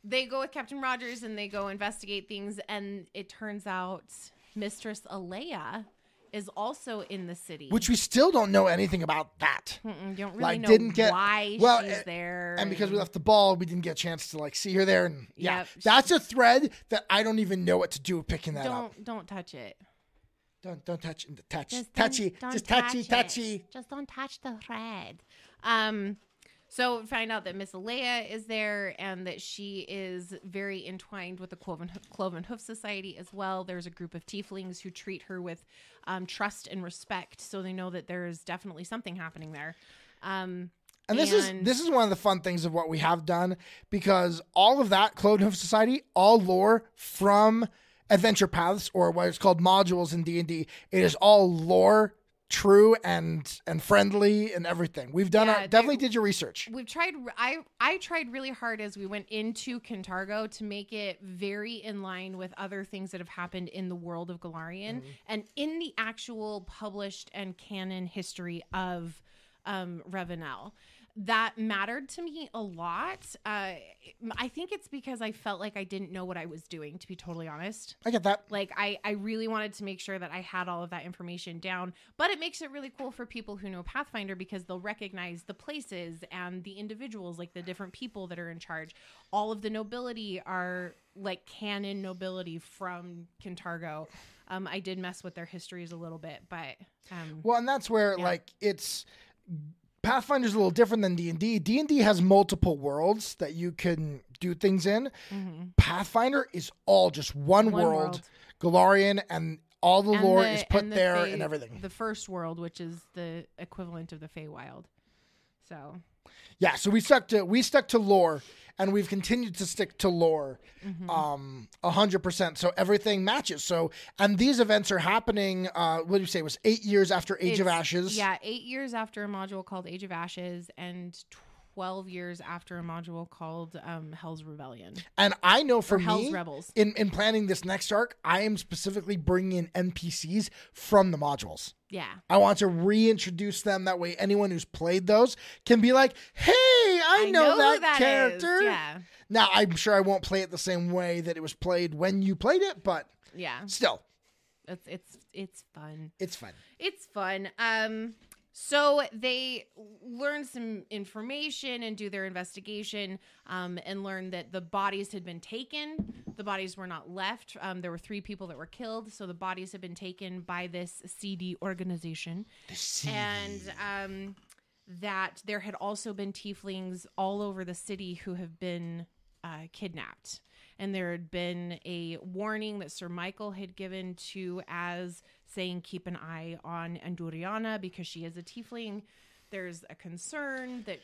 they go with Captain Rogers and they go investigate things, and it turns out Mistress Alea is also in the city. Which we still don't know anything about that. Mm-mm, you don't really like, know didn't get- why well, she's uh, there, And because we left the ball, we didn't get a chance to like see her there. And yeah, Yep. that's a thread that I don't even know what to do with picking that don't up. don't touch it. Don't don't touch touch Just touchy don't- don't just touchy touch it. touchy. Just don't touch the thread. Um, so find out that Miss Alea is there and that she is very entwined with the Cloven, Cloven Hoof Society as well. There's a group of tieflings who treat her with um, trust and respect, so they know that there's definitely something happening there. Um, And this is this is one of the fun things of what we have done because all of that Cloven Hoof Society, all lore from Adventure Paths or what is called modules in D and D, it is all lore, true and and friendly and everything. We've done Yeah, our definitely did your research. we've tried i i tried really hard as we went into Kintargo to make it very in line with other things that have happened in the world of Golarion Mm-hmm. and in the actual published and canon history of um Ravounel. That mattered to me a lot. Uh, I think it's because I felt like I didn't know what I was doing, to be totally honest. I get that. Like I, I really wanted to make sure that I had all of that information down. But it makes it really cool for people who know Pathfinder because they'll recognize the places and the individuals, like the different people that are in charge. All of the nobility are like canon nobility from Kintargo. Um, I did mess with their histories a little bit, but um, Well, and that's where Yeah. like it's Pathfinder's a little different than D and D. D and D has multiple worlds that you can do things in. mhm. Pathfinder is all just one, One world, world. Golarion, and all the And lore the- is put and the there Fey- and everything. The first world, which is the equivalent of the Feywild. So Yeah, so we stuck to we stuck to lore, and we've continued to stick to lore, mhm. um, a hundred percent. So everything matches. So and these events are happening. Uh, what do you say? It was eight years after Age of Ashes. Yeah, eight years after a module called Age of Ashes, and twelve years after a module called um, Hell's Rebellion and I know for or Hell's me, Rebels. in in planning this next arc, I am specifically bringing in NPCs from the modules. Yeah, I want to reintroduce them. That way, anyone who's played those can be like, "Hey, I, know, that that, is. character." Yeah, Now, I'm sure I won't play it the same way that it was played when you played it, but yeah, still, it's it's it's fun. it's fun. It's fun. Um, so they learn some information and do their investigation, um, and learn that the bodies had been taken. The bodies were not left. Um, there were three people that were killed, so the bodies had been taken by this CD organization. and um, that there had also been tieflings all over the city who have been uh, kidnapped. And there had been a warning that Sir Michael had given to Az saying, keep an eye on Anduriana because she is a tiefling. There's a concern that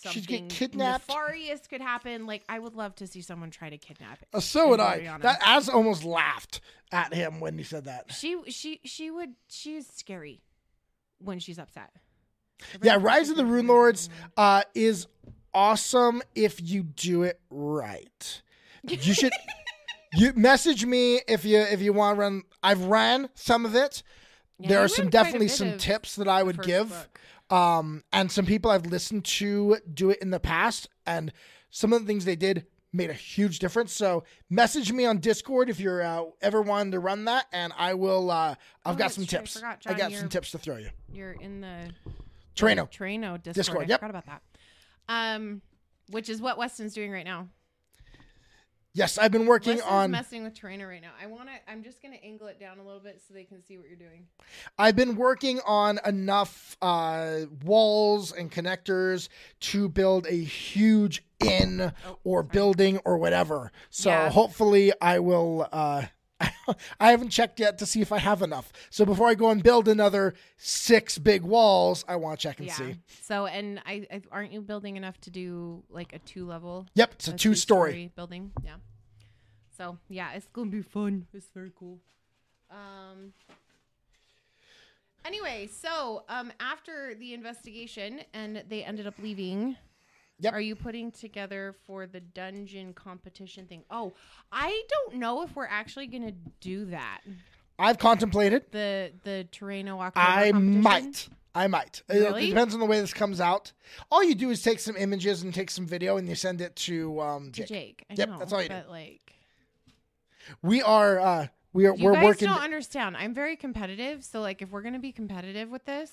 She'd get something kidnapped. nefarious could happen. Like, I would love to see someone try to kidnap Uh, so would I. That Az almost laughed at him when he said that. She she she would she's scary when she's upset. Yeah, Rise of the Rune Lords uh, is awesome if you do it right. You should you message me if you if you want to run. I've ran some of it. Yeah, there are some ran quite a definitely some tips that I would give. Um, and some people I've listened to do it in the past, and some of the things they did made a huge difference. So message me on Discord if you're uh, ever wanting to run that, and I will. Uh, I've Oh, got some true. I tips. forgot, I got some tips to throw you. You're in the Trano. Trano Discord. Discord, I yep. forgot about that. Um, which is what Weston's doing right now. Yes, I've been working Weston's on. messing with Trano right now. I want to. I'm just gonna angle it down a little bit so they can see what you're doing. I've been working on enough uh, walls and connectors to build a huge inn Oh, or sorry. building or whatever. So Yeah. hopefully I will. Uh, I haven't checked yet to see if I have enough. So before I go and build another six big walls, I want to check and yeah. see. So, and I, I aren't you building enough to do like a two level? Yep, it's a, two story. building. Yeah. So yeah, it's gonna be fun. It's very cool. Um. Anyway, so um, after the investigation and they ended up leaving. Yep. Are you putting together for the dungeon competition thing? Oh, I don't know if we're actually gonna do that. I've contemplated. The the Terreno October I might. I might. It- Really? It depends on the way this comes out. All you do is take some images and take some video and you send it to um, To Jake. Jake. I Yep, know, that's all you do. but like We are uh, we are You we're guys working. don't understand. I'm very competitive, so like if we're gonna be competitive with this,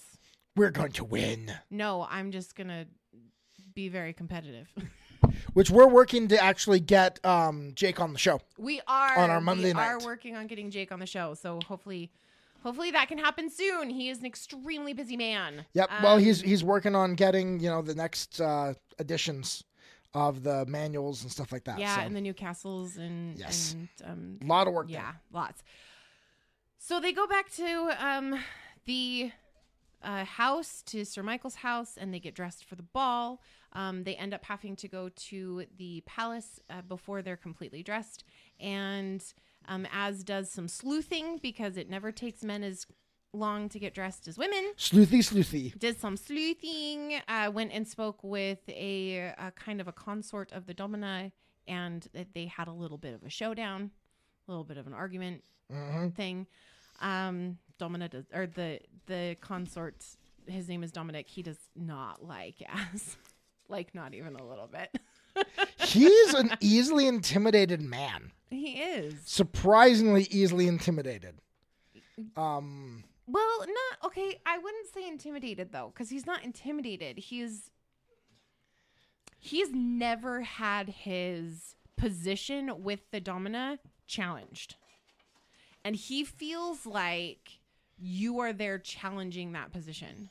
we're going to win. no, I'm just gonna be very competitive. Which we're working to actually get um, Jake on the show. we are On our Monday we night. We are working on getting Jake on the show, so hopefully, hopefully that can happen soon. He is an extremely busy man. Yep. well, Um, he's he's working on getting you know the next uh, editions of the manuals and stuff like that. yeah, so. and the new castles and Yes. and um, a lot of work. yeah, lots. So they go back to um, the uh, house to Sir Michael's house, and they get dressed for the ball. Um, they end up having to go to the palace uh, before they're completely dressed, and um, Az does some sleuthing because it never takes men as long to get dressed as women. Sleuthy, sleuthy. Did some sleuthing. Uh, went and spoke with a, a kind of a consort of the Domina, and they had a little bit of a showdown, a little bit of an argument hmm thing. Um, Domina does, or the the consort. His name is Dominic. He does not like Az, like not even a little bit. He's an easily intimidated man. he is. Surprisingly easily intimidated. Um, Well, not okay. I wouldn't say intimidated though, because he's not intimidated. He's he's never had his position with the Domina challenged, and he feels like you are there challenging that position.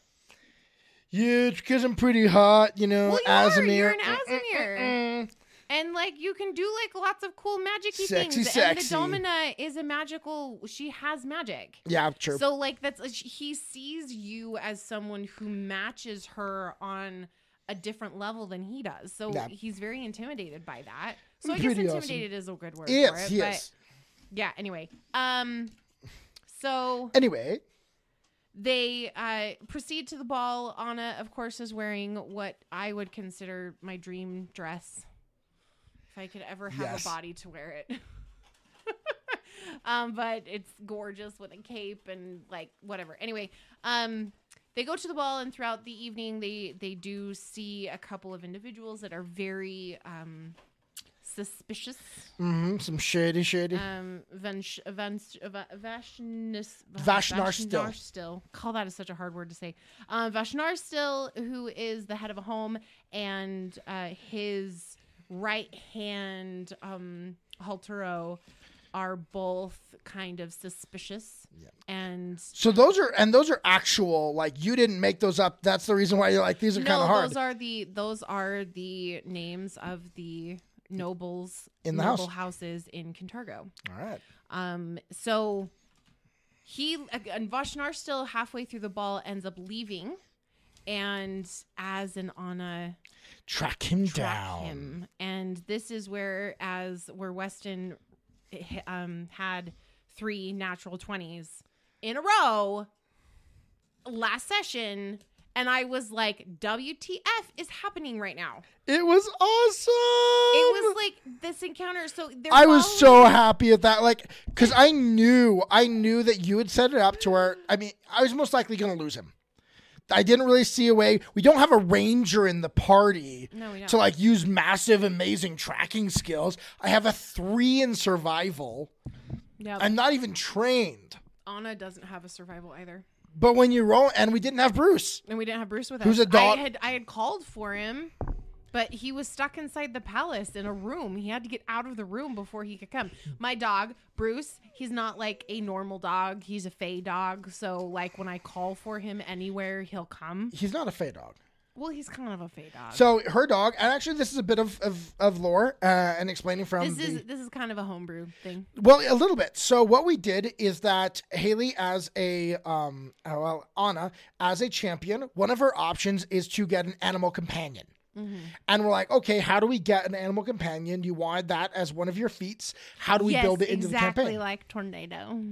Yeah, it's because I'm pretty hot, you know, Well, you are. You're an mm, mm, Aasimar. Mm-mm-mm. And like you can do like lots of cool magicy Sexy, things. sexy. And the Domina is a magical. She has magic. Yeah, true. So like that's uh, he sees you as someone who matches her on a different level than he does. So Yeah. he's very intimidated by that. So I guess Pretty awesome. intimidated is a good word yes, for it. yes. But yeah, anyway. Um so Anyway, they uh proceed to the ball. Anna, of course, is wearing what I would consider my dream dress. If I could ever have Yes. a body to wear it. um, but it's gorgeous with a cape and like whatever. Anyway, um they go to the ball and throughout the evening they they do see a couple of individuals that are very um suspicious. hmm some shady, shady. Um, Vashnis, Vashnar Still. Vashnar Still. Call that is such a hard word to say. Um, Vashnar Still, who is the head of a home, and uh, his right hand, um, Haltero, are both kind of suspicious. Yeah. And so those are and those are actual. Like you didn't make those up. That's the reason why you're like these are no, kind of hard. those are the those are the names of the nobles In the noble house. houses in Kintargo. All right. Um, so he and Vashnar still halfway through the ball ends up leaving, and Az an Anna Track him track down. him, and this is where as where Weston um had three natural twenties in a row last session. And I was like, WTF is happening right now. It was awesome. It was like this encounter. So I was so happy at that, like, because I knew, I knew that you had set it up to where, I mean, I was most likely going to lose him. I didn't really see a way. We don't have a ranger in the party No, to like use massive, amazing tracking skills. I have a three in survival. Yep. I'm not even trained. Anna doesn't have a survival either. But when you roll, and we didn't have Bruce. And we didn't have Bruce with us. Who's a dog- I had I had called for him, but he was stuck inside the palace in a room. He had to get out of the room before he could come. My dog, Bruce, he's not like a normal dog. He's a fey dog. So like when I call for him anywhere, he'll come. He's not a fey dog. Well, he's kind of a fey dog. So her dog, and actually, this is a bit of of, of lore uh, and explaining from this the, is this is kind of a homebrew thing. Well, a little bit. So what we did is that Haley, as a um, uh, well, Anna as a champion, one of her options is to get an animal companion. Mm-hmm. And we're like, okay, how do we get an animal companion? You wanted that as one of your feats. How do we yes, build it into exactly the campaign? Exactly like tornado.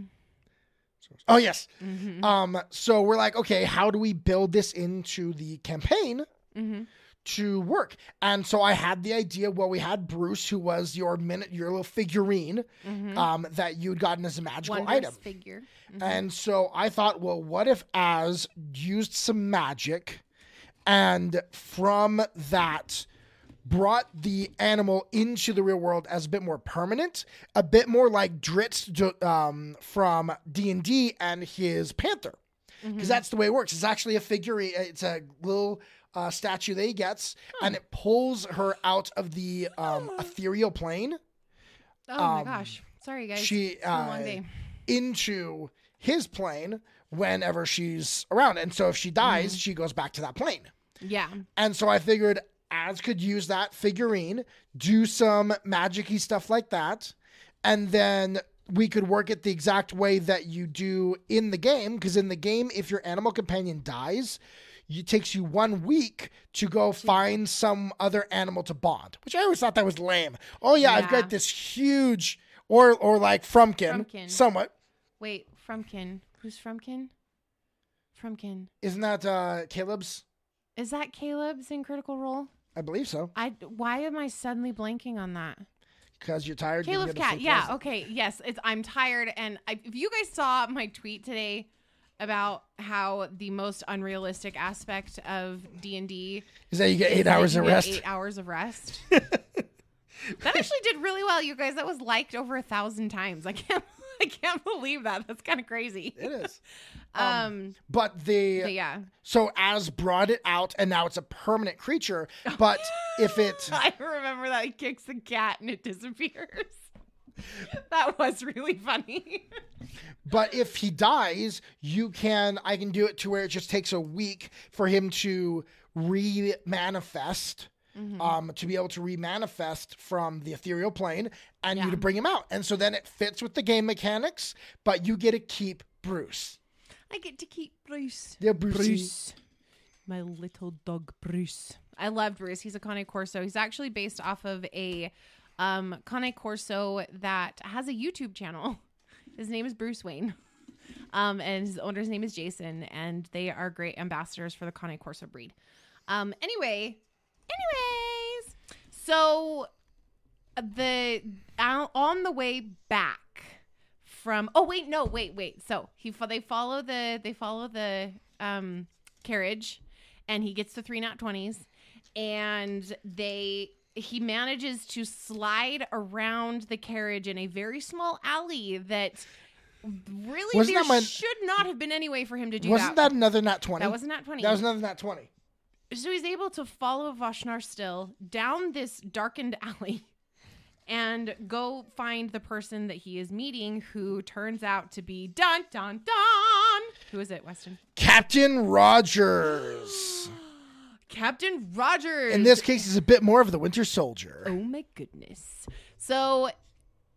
Oh yes. Mm-hmm. Um. So we're like, okay, how do we build this into the campaign? Mm-hmm. to work. And so I had the idea. Well, we had Bruce, who was your minute, your little figurine Mm-hmm. um, that you'd gotten as a magical Wondrous item. figure. And so I thought, well, what if Az used some magic and from that brought the animal into the real world as a bit more permanent, a bit more like Drizzt um, from D&D and his panther. Because that's the way it works. It's actually a figurine. It's a little uh, statue that he gets, and it pulls her out of the um, ethereal plane Oh my gosh. Sorry guys. Um, she It's been a long uh, day. into his plane whenever she's around. And so if she dies, Mm-hmm. she goes back to that plane. Yeah. And so I figured Az could use that figurine, do some magic stuff like that, and then we could work it the exact way that you do in the game because in the game if your animal companion dies it takes you one week to go find some other animal to bond which i always thought that was lame oh yeah, i've got this huge or or like frumpkin, Frumpkin. somewhat Wait, Frumpkin. Who's Frumpkin? Frumpkin. isn't that uh caleb's Is that Caleb's in Critical Role? I believe so I why am I suddenly blanking on that? because you're tired you Caleb's get a cat. Yeah. Okay. Yes. It's. I'm tired, and I, if you guys saw my tweet today about how the most unrealistic aspect of D and D is that you get eight hours of rest Eight hours of rest. that actually did really well, you guys. That was liked over a thousand times. I can't. I can't believe that. That's kind of crazy. it is Um. but the but yeah. So Az brought it out, and now it's a permanent creature. But if it, I remember that he kicks the cat and it disappears. that was really funny. but if he dies, you can. I can do it to where it just takes a week for him to re-manifest. Mm-hmm. Um, to be able to re-manifest from the ethereal plane and you to bring him out, and so then it fits with the game mechanics. But you get to keep Bruce. I get to keep Bruce. Yeah, Brucey. Bruce. My little dog Bruce. I love Bruce. He's a Cane Corso. He's actually based off of a um, Cane Corso that has a YouTube channel. His name is Bruce Wayne. Um, and his owner's name is Jason, and they are great ambassadors for the Cane Corso breed. Um, anyway, anyways, so the on the way back from oh wait no wait wait so he they follow the they follow the um carriage and he gets the three not 20s and they he manages to slide around the carriage in a very small alley that really Wasn't there that my- should not have been any way for him to do Wasn't that another nat twenty? that was nat 20 That was another nat twenty. So he's able to follow Vashnar still down this darkened alley and go find the person that he is meeting who turns out to be dun dun dun. Who is it, Weston? Captain Rogers. Captain Rogers. In this case, he's a bit more of the Winter Soldier. Oh my goodness. So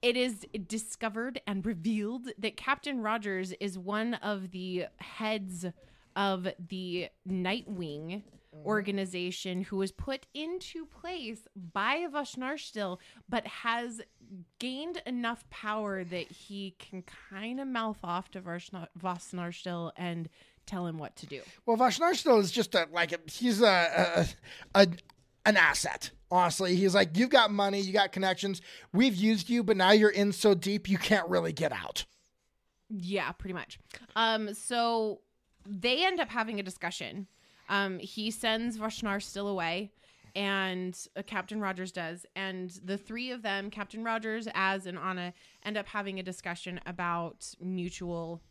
it is discovered and revealed that Captain Rogers is one of the heads of the Nightwing organization who was put into place by Vashnarstil, but has gained enough power that he can kind of mouth off to Vashna- Vashnarstil and tell him what to do. Well, Vashnar still is just a, like a, he's a, a, a an asset. Honestly, he's like you've got money, you got connections. We've used you, but now you're in so deep you can't really get out. Yeah, pretty much. Um, so they end up having a discussion. Um, he sends Vashnar still away, and uh, Captain Rogers does, and the three of them, Captain Rogers, Az, and Anna, end up having a discussion about mutual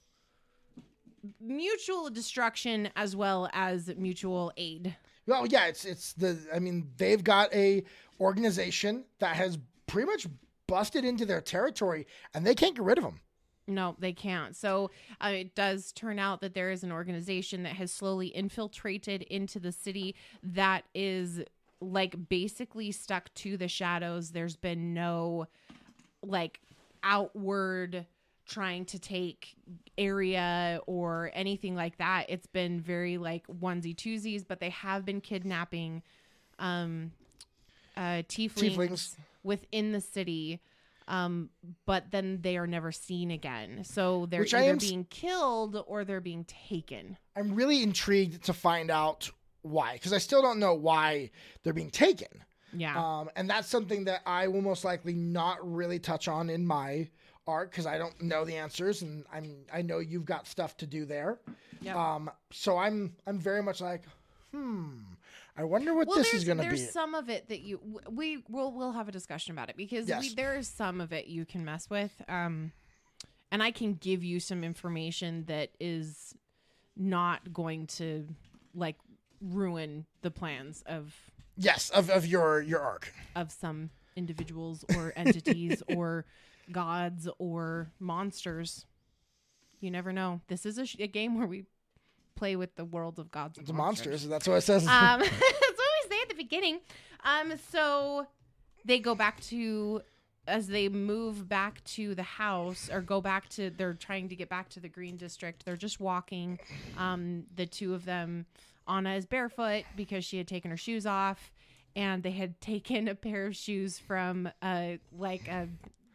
mutual destruction as well as mutual aid. Well, yeah, it's it's the I mean they've got a organization that has pretty much busted into their territory, and they can't get rid of them. No, they can't. So uh, it does turn out that there is an organization that has slowly infiltrated into the city that is like basically stuck to the shadows. There's been no like outward trying to take area or anything like that. It's been very like onesie twosies, but they have been kidnapping um uh tieflings, Tieflings. within the city um but then they are never seen again so they're Which either am being killed or they're being taken I'm really intrigued to find out why, because I still don't know why they're being taken. yeah Um, and that's something that I will most likely not really touch on in my arc because I don't know the answers, and I'm I know you've got stuff to do there. Yep. Um, so I'm I'm very much like, hmm, I wonder what well this is gonna be. there's some of it that you we will we'll have a discussion about it because we, there is some of it you can mess with um and i can give you some information that is not going to like ruin the plans of yes, of, of your your arc. of some individuals or entities or gods or monsters. You never know. This is a, sh- a game where we play with the world of gods and monsters. monsters. That's what it says. Um, that's what we say at the beginning. Um, so they go back to as they move back to the house or go back to they're trying to get back to the green district they're just walking um the two of them anna is barefoot because she had taken her shoes off and they had taken a pair of shoes from uh like a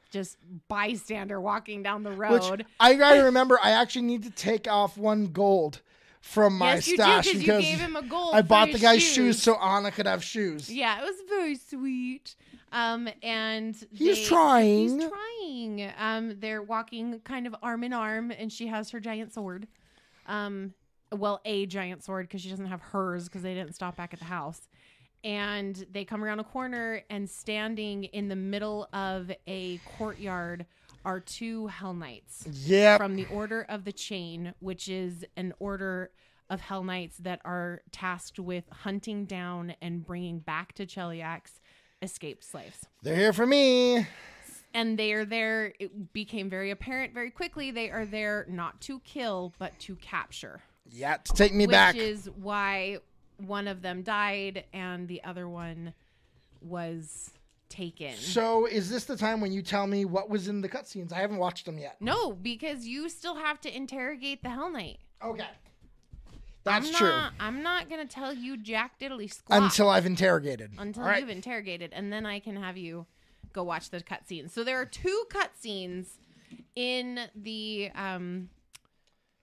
just bystander walking down the Which road I gotta remember, I actually need to take off one gold from my yes stash did because you gave him a gold I bought the guy's shoes. so Anna could have shoes. Yeah, it was very sweet. Um, and He's they- trying. He's trying. Um, they're walking kind of arm in arm, and she has her giant sword. Um, well, a giant sword because she doesn't have hers because they didn't stop back at the house. And they come around a corner, and standing in the middle of a courtyard are two Hell Knights Yep. from the Order of the Chain, which is an order of Hell Knights that are tasked with hunting down and bringing back to Cheliax escaped slaves. They're here for me. And they are there, it became very apparent very quickly, they are there not to kill, but to capture. Yeah, to take me which back. Which is why one of them died and the other one was taken. So is this the time when you tell me what was in the cutscenes? I haven't watched them yet. no, because you still have to interrogate the Hell Knight. Okay. That's I'm true. Not, I'm not gonna tell you jack diddly squat Until I've interrogated. until All right. you've interrogated, and then I can have you go watch the cutscenes. So there are two cutscenes in the um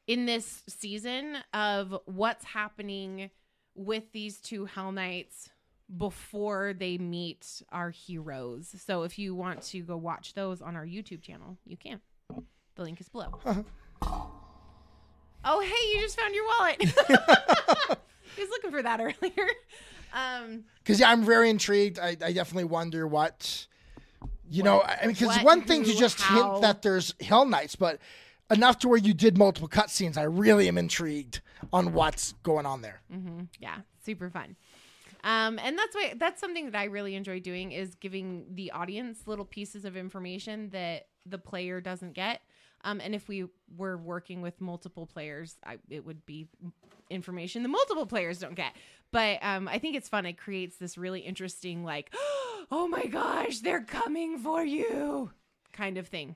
in this season of what's happening with these two Hell Knights before they meet our heroes. So if you want to go watch those on our YouTube channel, you can. The link is below. oh, hey, you just found your wallet. I was looking for that earlier. Um, Because yeah, I'm very intrigued. I, I definitely wonder what, you know, I mean, because what, one thing to who, just how. hint that there's Hell Knights, but enough to where you did multiple cutscenes. I really am intrigued on what's going on there. yeah, super fun. Um, and that's why that's something that I really enjoy doing is giving the audience little pieces of information that the player doesn't get. Um, and if we were working with multiple players, I, it would be information the multiple players don't get. But um, I think it's fun. It creates this really interesting, like, oh my gosh, they're coming for you kind of thing.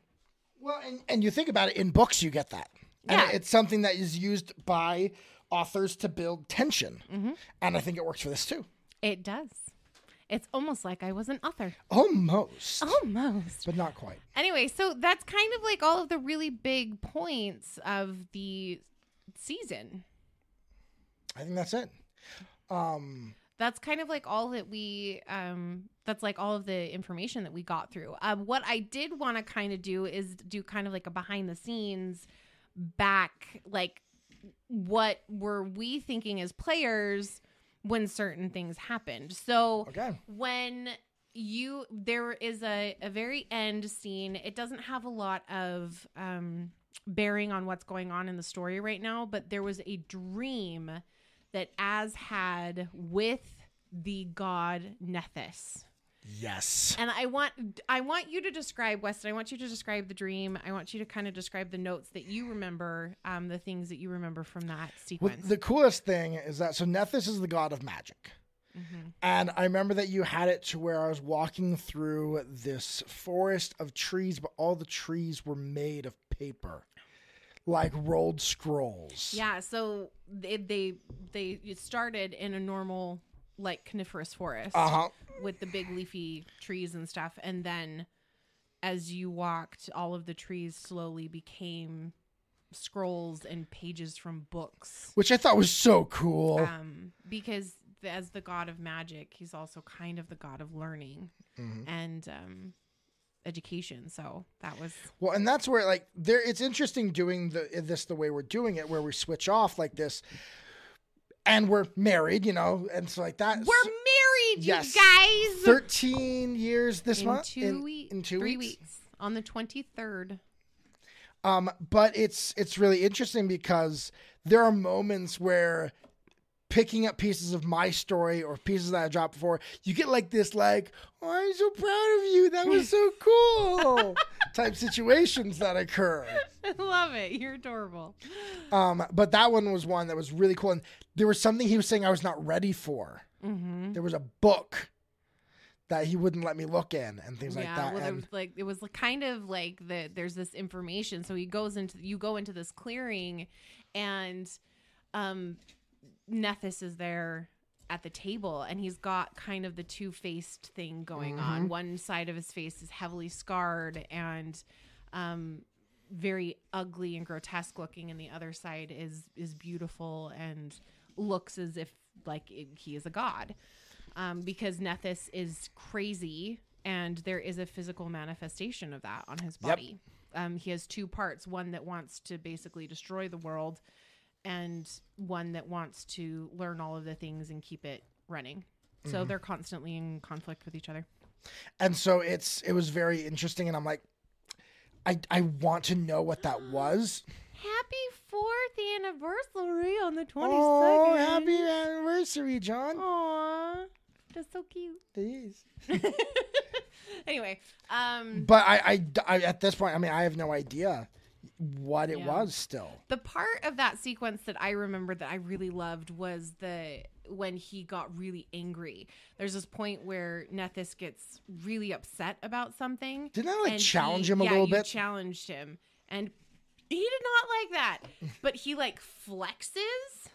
Well, and, and you think about it, in books, you get that. And Yeah. it's something that is used by authors to build tension. Mm-hmm. And I think it works for this too. It does. It's almost like I was an author. Almost. Almost. But not quite. Anyway, so that's kind of like all of the really big points of the season. I think that's it. Um, That's kind of like all that we um that's like all of the information that we got through. Um what I did want to kind of do is do kind of like a behind the scenes back like what were we thinking as players when certain things happened. So okay. when you there is a, a very end scene it doesn't have a lot of um bearing on what's going on in the story right now but there was a dream that az had with the god nethys Yes. and i want i want you to describe weston i want you to describe the dream i want you to kind of describe the notes that you remember um the things that you remember from that Well, sequence the coolest thing is that so Nethys is the god of magic. Mhm. And I remember that you had it to where I was walking through this forest of trees, but all the trees were made of paper, like rolled scrolls. Yeah, so they they they started in a normal like coniferous forest Uh huh. with the big leafy trees and stuff, and then as you walked, all of the trees slowly became scrolls and pages from books. Which I thought was so cool. Um, because as the god of magic, he's also kind of the god of learning Mhm. and um, education. So that was Well, and that's where like there it's interesting doing the this the way we're doing it, where we switch off like this, and we're married, you know, and so like that. we're married, yes. you guys. thirteen years this in month. two in, weeks, in two three weeks. weeks on the twenty third. Um, but it's it's really interesting because there are moments where picking up pieces of my story or pieces that I dropped before, you get like this like, oh, I'm so proud of you. That was so cool type situations that occur. I love it. You're adorable. Um, but that one was one that was really cool. And there was something he was saying I was not ready for. Mm-hmm. There was a book that he wouldn't let me look in and things like that. well, and was like it was kind of like the there's this information. So he goes into you go into this clearing, and um, Nethys is there at the table, and he's got kind of the two faced thing going Mm-hmm. on. One side of his face is heavily scarred and um, very ugly and grotesque looking, and the other side is is beautiful and looks as if like it, he is a god um, because Nethys is crazy and there is a physical manifestation of that on his Yep. body. Um, he has two parts one that wants to basically destroy the world, and one that wants to learn all of the things and keep it running. So Mm-hmm. they're constantly in conflict with each other. and so it's it was very interesting and I'm like I I want to know what that was. Happy fourth anniversary on the 22nd. Oh, happy anniversary, John. Aw, that's so cute. It is. Anyway, um, But I, I, I- at this point, I mean, I have no idea what it Yeah. was still. the part of that sequence that I remember that I really loved was the when he got really angry. There's this point where Nethys gets really upset about something. Didn't I like challenge he- him a yeah, little you bit? challenged him, and he did not like that. but he like flexes,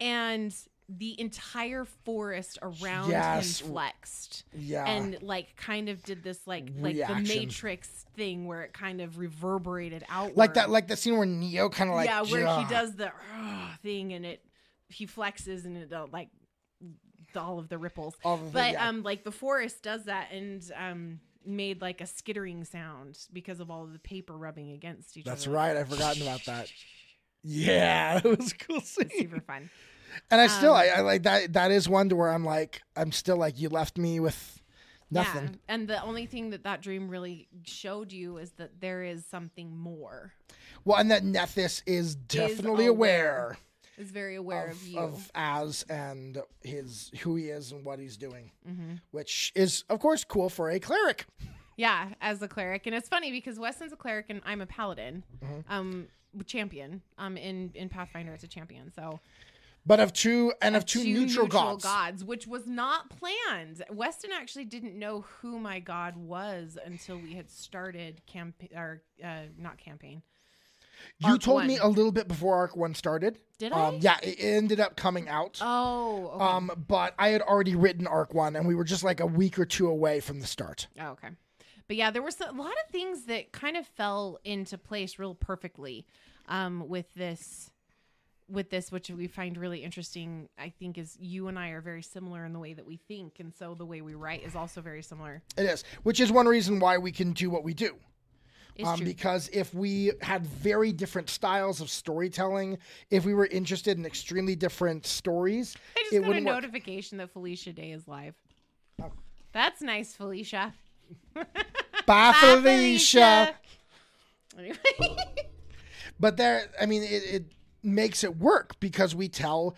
and the entire forest around Yes. him flexed yeah. and like kind of did this like like the matrix thing where it kind of reverberated out like that, like the scene where Neo kind of like, yeah where he does the "Ugh" thing and it he flexes and it uh, like all of the ripples All of the- but yeah. um like the forest does that and um made like a skittering sound because of all of the paper rubbing against each That's other That's right. I've forgotten about that. Yeah, it was a cool scene. super fun And I still, Um, I, I like that. That is one to where I'm like, I'm still like, you left me with nothing. yeah and the only thing that that dream really showed you is that there is something more Well, and that Nethys is definitely aware, aware is very aware of, of, you of Az, and his who he is and what he's doing, hmm which is of course cool for a cleric. Yeah, as a cleric, and it's funny because Weston's a cleric and I'm a paladin, Mm-hmm. um, champion. Um, in in Pathfinder, it's a champion. So But of two and of two, neutral, gods. which was not planned. Weston actually didn't know who my god was until we had started campaign or uh, not campaign. You Arc told me a little bit before Arc One started. Did Um, I? yeah, it ended up coming out. Oh, okay. Um, but I had already written Arc One, and we were just like a week or two away from the start. Oh, okay. But yeah, there was a lot of things that kind of fell into place real perfectly um, with this with this which we find really interesting i think is you and i are very similar in the way that we think and so the way we write is also very similar It is, which is one reason why we can do what we do. Um, because if we had very different styles of storytelling, if we were interested in extremely different stories, i just it got a work. notification that felicia day is live Oh. that's nice felicia Bye, Bye, Felicia. anyway But there, I mean, it, it makes it work because we tell,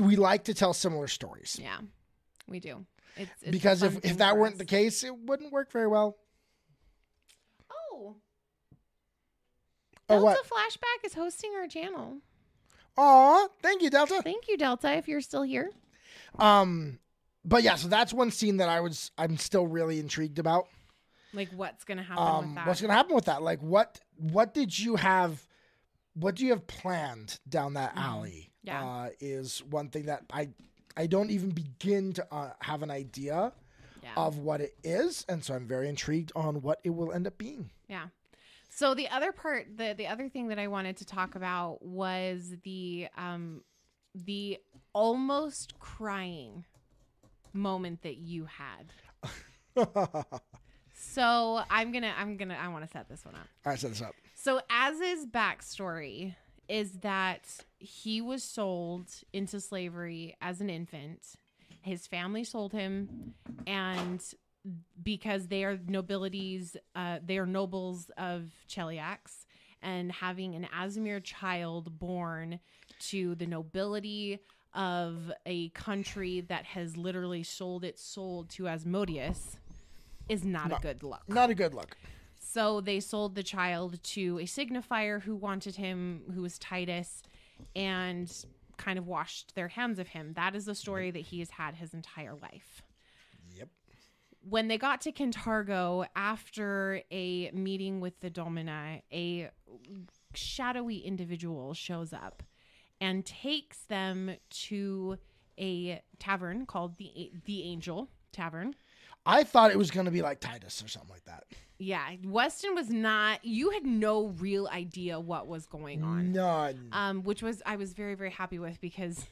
we like to tell similar stories. yeah we do it's, it's because if, if that weren't us. the case, it wouldn't work very well. oh Oh, delta what? flashback is hosting our channel Aw, thank you, Delta. thank you delta if you're still here Um, but yeah, so that's one scene that I was, I'm still really intrigued about. like what's gonna happen Um, with that what's gonna happen with that? Like, what, what did you have? What do you have planned down that alley? Mm-hmm. Yeah. uh, is one thing that I, I don't even begin to uh, have an idea yeah of what it is, and so I'm very intrigued on what it will end up being. Yeah. So the other part, the the other thing that I wanted to talk about was the um the almost crying moment that you had. So I'm gonna I'm gonna I want to set this one up. All right, set this up. So Az's backstory is that he was sold into slavery as an infant. His family sold him, and because they are nobilities, uh, they are nobles of Cheliax, and having an Aasimar child born to the nobility of a country that has literally sold its soul to Asmodeus is not No. a good look. Not a good look. So they sold the child to a signifier who wanted him, who was Titus, and kind of washed their hands of him. That is the story that he has had his entire life. Yep. when they got to Kintargo after a meeting with the Domina, a shadowy individual shows up and takes them to a tavern called the the Angel Tavern. I thought it was going to be like Titus or something like that. Yeah, Weston was not. You had no real idea what was going on. None. um, which was I was very very happy with because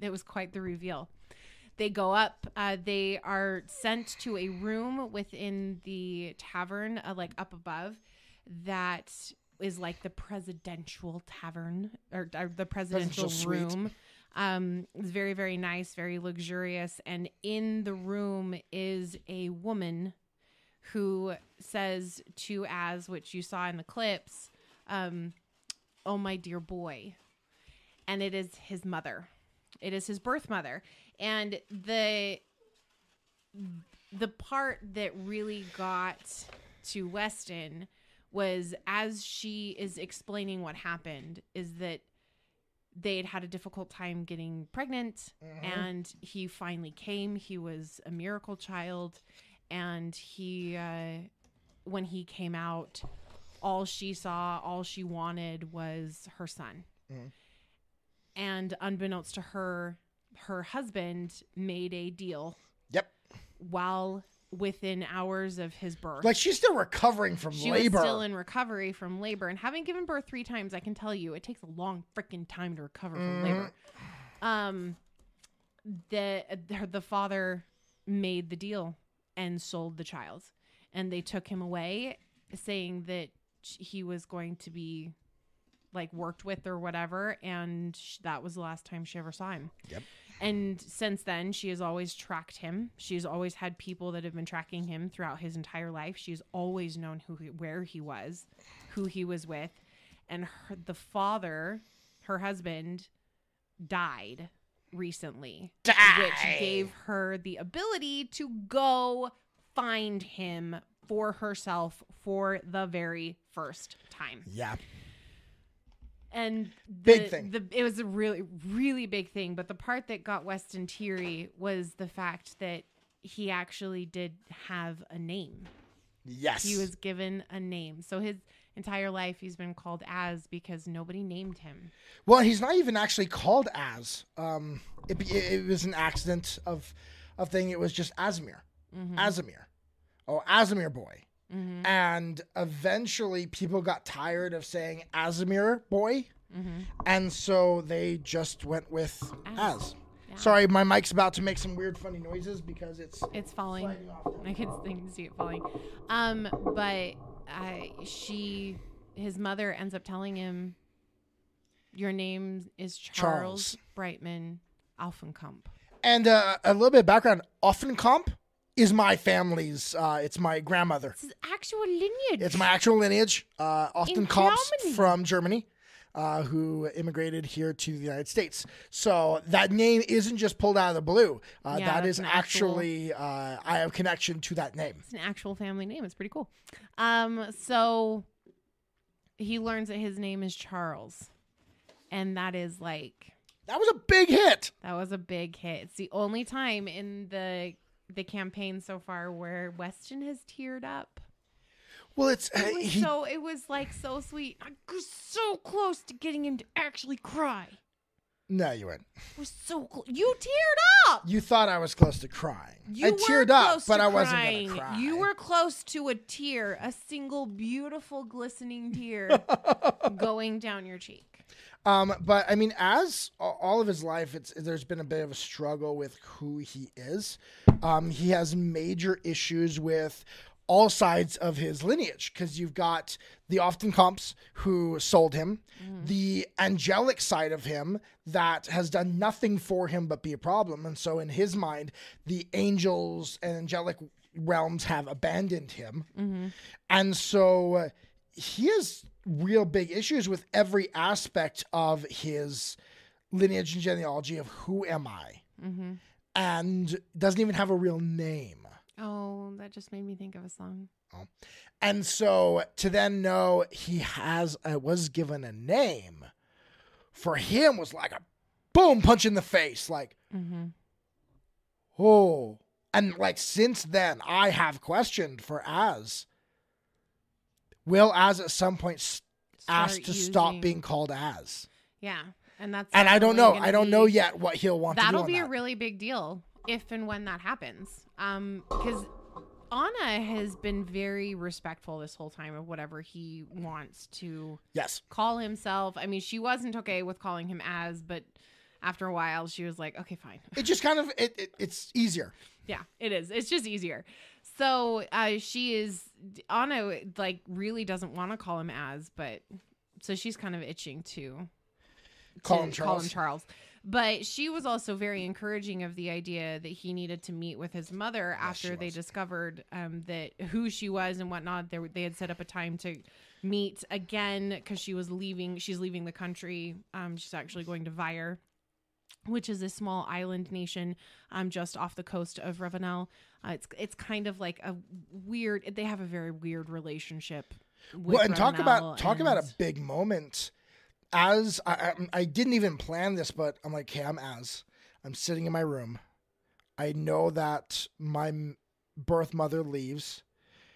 it was quite the reveal. They go up. Uh, they are sent to a room within the tavern, uh, like up above, that is like the presidential tavern or, or the presidential, Presidential room. Um, it's very very nice, very luxurious, and in the room is a woman who says to Az, which you saw in the clips, um, "Oh my dear boy," and it is his mother. It is his birth mother, and the the part that really got to Weston was as she is explaining what happened is that they had had a difficult time getting pregnant and he finally came. He was a miracle child and he uh, when he came out all she saw all she wanted was her son Mhm. and unbeknownst to her her husband made a deal Yep. while within hours of his birth Like she's still recovering from she labor. was still in recovery from labor and having given birth three times i can tell you it takes a long freaking time to recover from Mhm. labor um the the father made the deal and sold the child. And they took him away saying that he was going to be like worked with or whatever and sh- that was the last time she ever saw him. Yep. and since then she has always tracked him. She's always had people that have been tracking him throughout his entire life. She's always known who he, where he was who he was with. And her, the father her husband died recently which gave her the ability to go find him for herself for the very first time Yeah. and the, Big thing. The, it was a really, really big thing. But the part that got Weston teary was the fact that he actually did have a name. Yes. He was given a name. So his entire life he's been called Az because nobody named him. Well, he's not even actually called Az. Um, it, it, it was an accident of, of thing. It was just Aasimar, Mhm. Aasimar, oh Aasimar boy. Mhm. And eventually, people got tired of saying Aasimar boy, Mhm. and so they just went with as. Az. Yeah. Sorry, my mic's about to make some weird, funny noises because it's It's falling. I can, I can see it falling. Um, but uh, she, his mother ends up telling him, "Your name is Charles, Charles. Brightman Offenkamp. And uh, a little bit of background: Offenkamp is my family's. Uh, it's my grandmother. Is actual lineage. It's my actual lineage. Uh, Germany. from Germany, uh, who immigrated here to the United States. So that name isn't just pulled out of the blue. Uh, Yeah, that's is an actual- actually uh, I have connection to that name. It's an actual family name. It's pretty cool. Um, so he learns that his name is Charles, and that is like That was a big hit. that was a big hit. It's the only time in the the campaign so far where Weston has teared up. Well, it's uh, It was he, so it was like so sweet. I was so close to getting him to actually cry. no, you weren't. It was so close. You teared up. You thought I was close to crying. You I teared up, but to I wasn't gonna cry. You were close to a tear, a single beautiful glistening tear going down your cheek. Um, but I mean, as all of his life, it's there's been a bit of a struggle with who he is. Um, he has major issues with all sides of his lineage because you've got the Offenkamps who sold him, the angelic side of him that has done nothing for him but be a problem, and so in his mind, the angels and angelic realms have abandoned him. And so uh, he has real big issues with every aspect of his lineage and genealogy of who am I, Mm-hmm. and doesn't even have a real name. Oh, that just made me think of a song. Oh. And so to then know he has uh, was given a name for him was like a boom punch in the face. Like, Mm-hmm. oh, And like since then, I have questioned for Az. Will Az at some point s- ask Start to stop being called Az? Yeah, and that's And I don't know. I don't know yet what he'll want to do. That'll be a really big deal if and when that happens. Um, because Anna has been very respectful this whole time of whatever he wants to yes. call himself. I mean, she wasn't okay with calling him Az, but after a while, she was like, okay, fine. It just kind of it, it it's easier. Yeah, it is. It's just easier. So uh, she is Anna like really doesn't want to call him Az, but so she's kind of itching to Call him Call him Charles. But she was also very encouraging of the idea that he needed to meet with his mother she after they discovered um, that who she was and whatnot. They, they had set up a time to meet again because she was leaving. She's leaving the country. Um, she's actually going to Vyre, which is a small island nation um, just off the coast of Ravounel. Uh, it's it's kind of like a weird. They have a very weird relationship. With well, and talk about talk about a big moment. As I, I, I didn't even plan this, but I'm like, okay, I'm as I'm sitting in my room. I know that my birth mother leaves.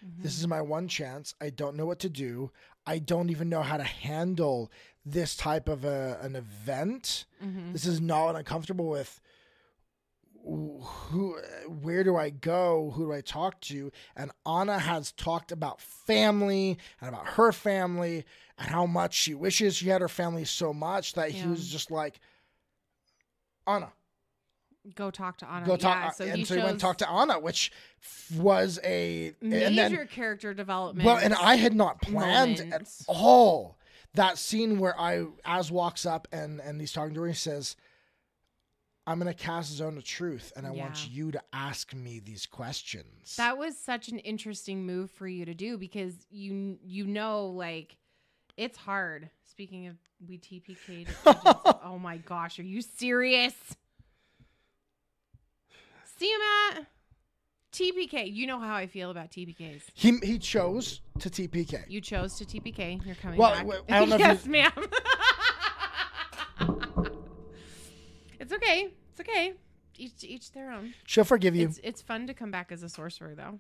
Mm-hmm. This is my one chance. I don't know what to do. I don't even know how to handle this type of a, an event. Mhm. This is not what I'm comfortable with. Who, where do I go? Who do I talk to? And Anna has talked about family and about her family and how much she wishes she had her family so much that he was just like, Anna, go talk to Anna. go talk. Yeah, so uh, and he so he went and talked to Anna, which was a major and then character development. well, and I had not planned at all that scene where I Az walks up and and he's talking to her. He says, "I'm gonna cast Zone of Truth, and I want you to ask me these questions." that was such an interesting move for you to do because you you know like it's hard. Speaking of we TPK, oh my gosh, are you serious? See him at TPK. You know how I feel about TPKs. he he chose to TPK. You chose to TPK. You're coming Well, back. wait, I don't know yes, you- ma'am. it's okay. It's okay. Each each their own. She'll forgive you. It's it's fun to come back as a sorcerer though.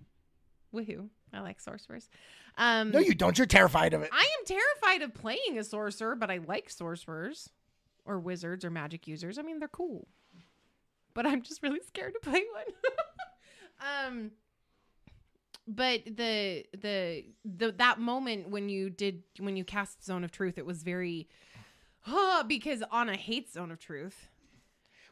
Woohoo! I like sorcerers. Um, no, you don't. You're terrified of it. I am terrified of playing a sorcerer, but I like sorcerers or wizards or magic users. I mean, they're cool, but I'm just really scared to play one. um, but the the the that moment when you did when you cast Zone of Truth, it was very, huh, because Anna hates Zone of Truth.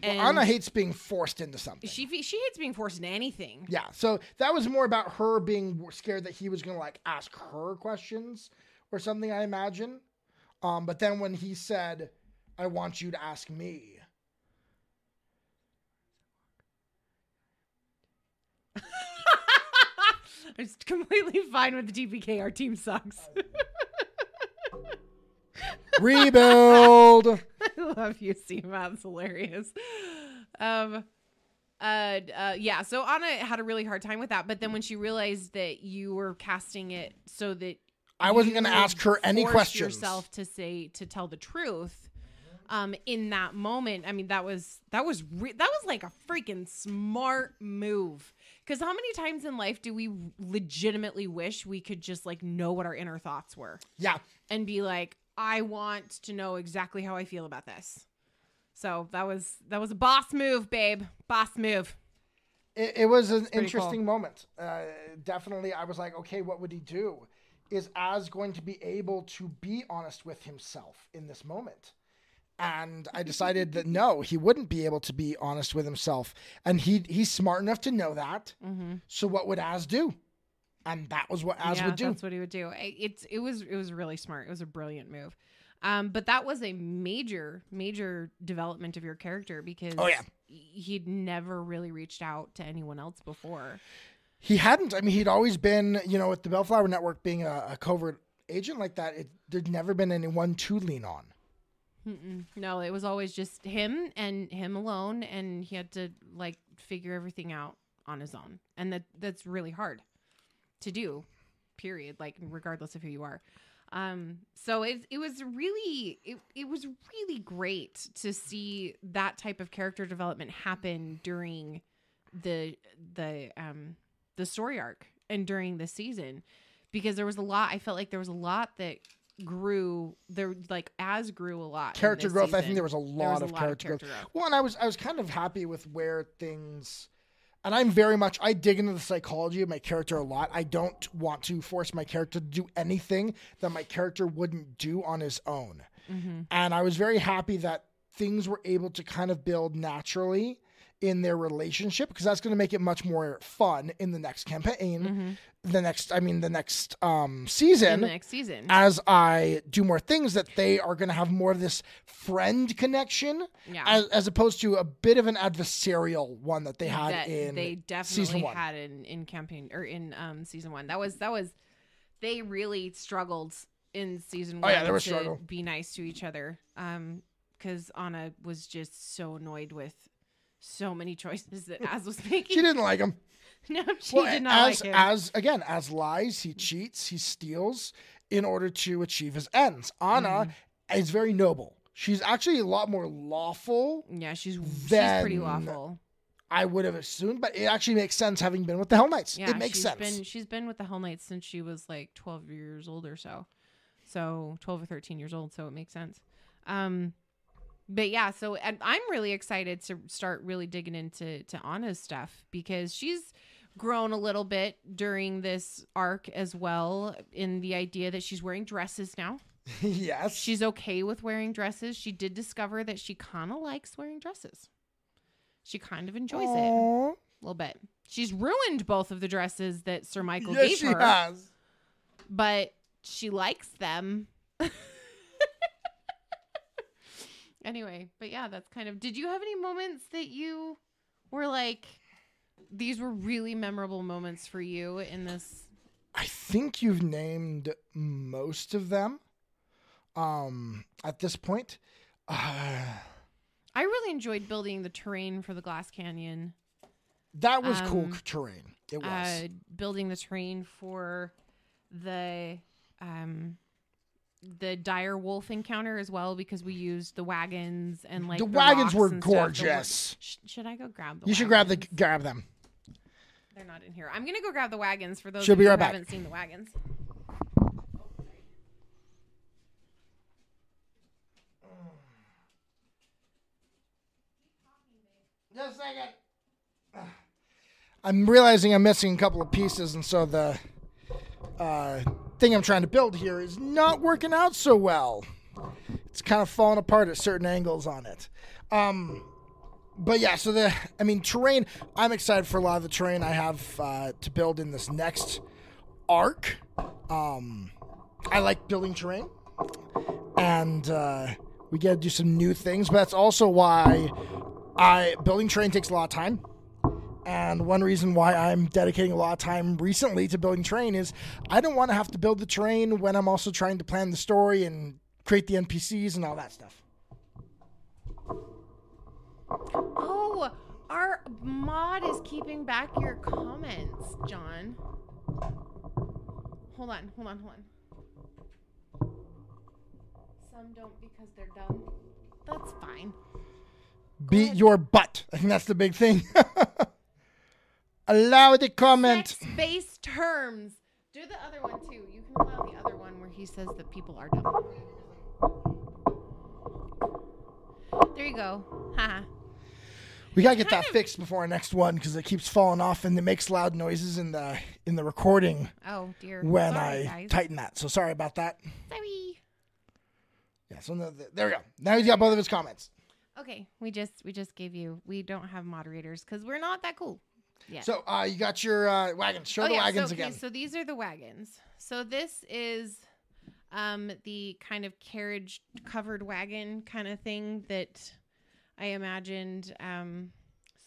Well, Anna hates being forced into something. she she hates being forced into anything. Yeah, so that was more about her being scared that he was going to like ask her questions or something, I imagine. Um, but then when he said, "I want you to ask me," I'm just completely fine with the TPK. Our team sucks. rebuild. I love you, Seema. It's hilarious. Um, uh, uh, yeah. So Anna had a really hard time with that, but then when she realized that you were casting it so that I wasn't going to ask her any questions. yourself to say to tell the truth, um, in that moment, I mean that was that was re- that was like a freaking smart move. Because how many times in life do we legitimately wish we could just like know what our inner thoughts were? Yeah, and be like, I want to know exactly how I feel about this. So that was that was a boss move, babe. Boss move. it, it was an interesting moment. Uh, definitely, I was like, okay, what would he do? Is Az going to be able to be honest with himself in this moment? And I decided that no, he wouldn't be able to be honest with himself, and he he's smart enough to know that. Mm-hmm. So what would Az do? And that was what Az yeah, would do. that's what he would do. It's it was it was really smart. It was a brilliant move. Um, but that was a major major development of your character because Oh, yeah. he'd never really reached out to anyone else before. He hadn't. I mean, he'd always been, you know, with the Bellflower Network being a, a covert agent like that. It, there'd never been anyone to lean on. Mm-mm. No, it was always just him and him alone, and he had to like figure everything out on his own, and that that's really hard to do. Period. Like regardless of who you are. Um, so it it was really it, it was really great to see that type of character development happen during the the um the story arc and during the season because there was a lot I felt like there was a lot that grew there like Az grew a lot character growth. I think there was a lot, was a of, lot of character growth. character growth. Well, and I was I was kind of happy with where things. And I'm very much I dig into the psychology of my character a lot. I don't want to force my character to do anything that my character wouldn't do on his own. Mhm. And I was very happy that things were able to kind of build naturally in their relationship because that's going to make it much more fun in the next campaign, Mhm. the next I mean the next um season the next season as I do more things that they are going to have more of this friend connection yeah as, as opposed to a bit of an adversarial one that they had that in they definitely had in in campaign or in um season one that was that was they really struggled in season Oh, one yeah, there was to struggle. be nice to each other um because anna was just so annoyed with so many choices that Az was making. She didn't like him. no, she well, did not as like him. as again Az lies, he cheats, he steals in order to achieve his ends. Anna Mm-hmm. is very noble. She's actually a lot more lawful. yeah, she's she's pretty lawful. I would have assumed, but it actually makes sense having been with the Hell Knights. Yeah, it makes she's sense. Been, she's been with the Hell Knights since she was like 12 years old or so. So 12 or 13 years old. So it makes sense. Um, but yeah, so and I'm really excited to start really digging into to Anna's stuff because she's grown a little bit during this arc as well in the idea that she's wearing dresses now. yes. She's okay with wearing dresses. She did discover that she kind of likes wearing dresses. She kind of enjoys it a little bit. She's ruined both of the dresses that Sir Michael Yes, gave she her, has. but she likes them. anyway, but yeah, that's kind of. Did you have any moments that you were like, these were really memorable moments for you in this? I think you've named most of them. Um, at this point, uh, I really enjoyed building the terrain for the Glass Canyon. that was cool Um, terrain. It was. uh, building the terrain for the um the dire wolf encounter as well because we used the wagons and like the the wagons were and stuff. Wa- gorgeous. Sh- should I go grab the? You should grab the grab them. They're not in here. I'm gonna go grab the wagons for those She'll be right who back. haven't seen the wagons. Just a second. I'm realizing I'm missing a couple of pieces, and so the uh, thing I'm trying to build here is not working out so well. It's kind of falling apart at certain angles on it. Um, but yeah, so the I mean terrain. I'm excited for a lot of the terrain I have uh, to build in this next arc. Um, I like building terrain, and uh, we get to do some new things. But that's also why I building terrain takes a lot of time. And one reason why I'm dedicating a lot of time recently to building terrain is I don't want to have to build the terrain when I'm also trying to plan the story and create the NPCs and all that stuff. Oh, our mod is keeping back your comments, John. Hold on, hold on, hold on. Some don't because they're dumb. That's fine. Beat your butt. I think that's the big thing. Allow the comment. Sex-based terms. Do the other one too. You can allow the other one where he says that people are dumb. There you go. Haha. We gotta get that of- fixed before our next one because it keeps falling off and it makes loud noises in the in the recording oh dear. when Sorry, I guys. tighten that. So sorry about that. Sorry. Yeah. So no, there we go. Now he's got both of his comments. Okay, we just we just gave you. We don't have moderators because we're not that cool. Yeah. So uh, you got your uh, wagons. Show oh the yeah. wagons so, okay, again. so these are the wagons. So this is um the kind of carriage covered wagon kind of thing that I imagined um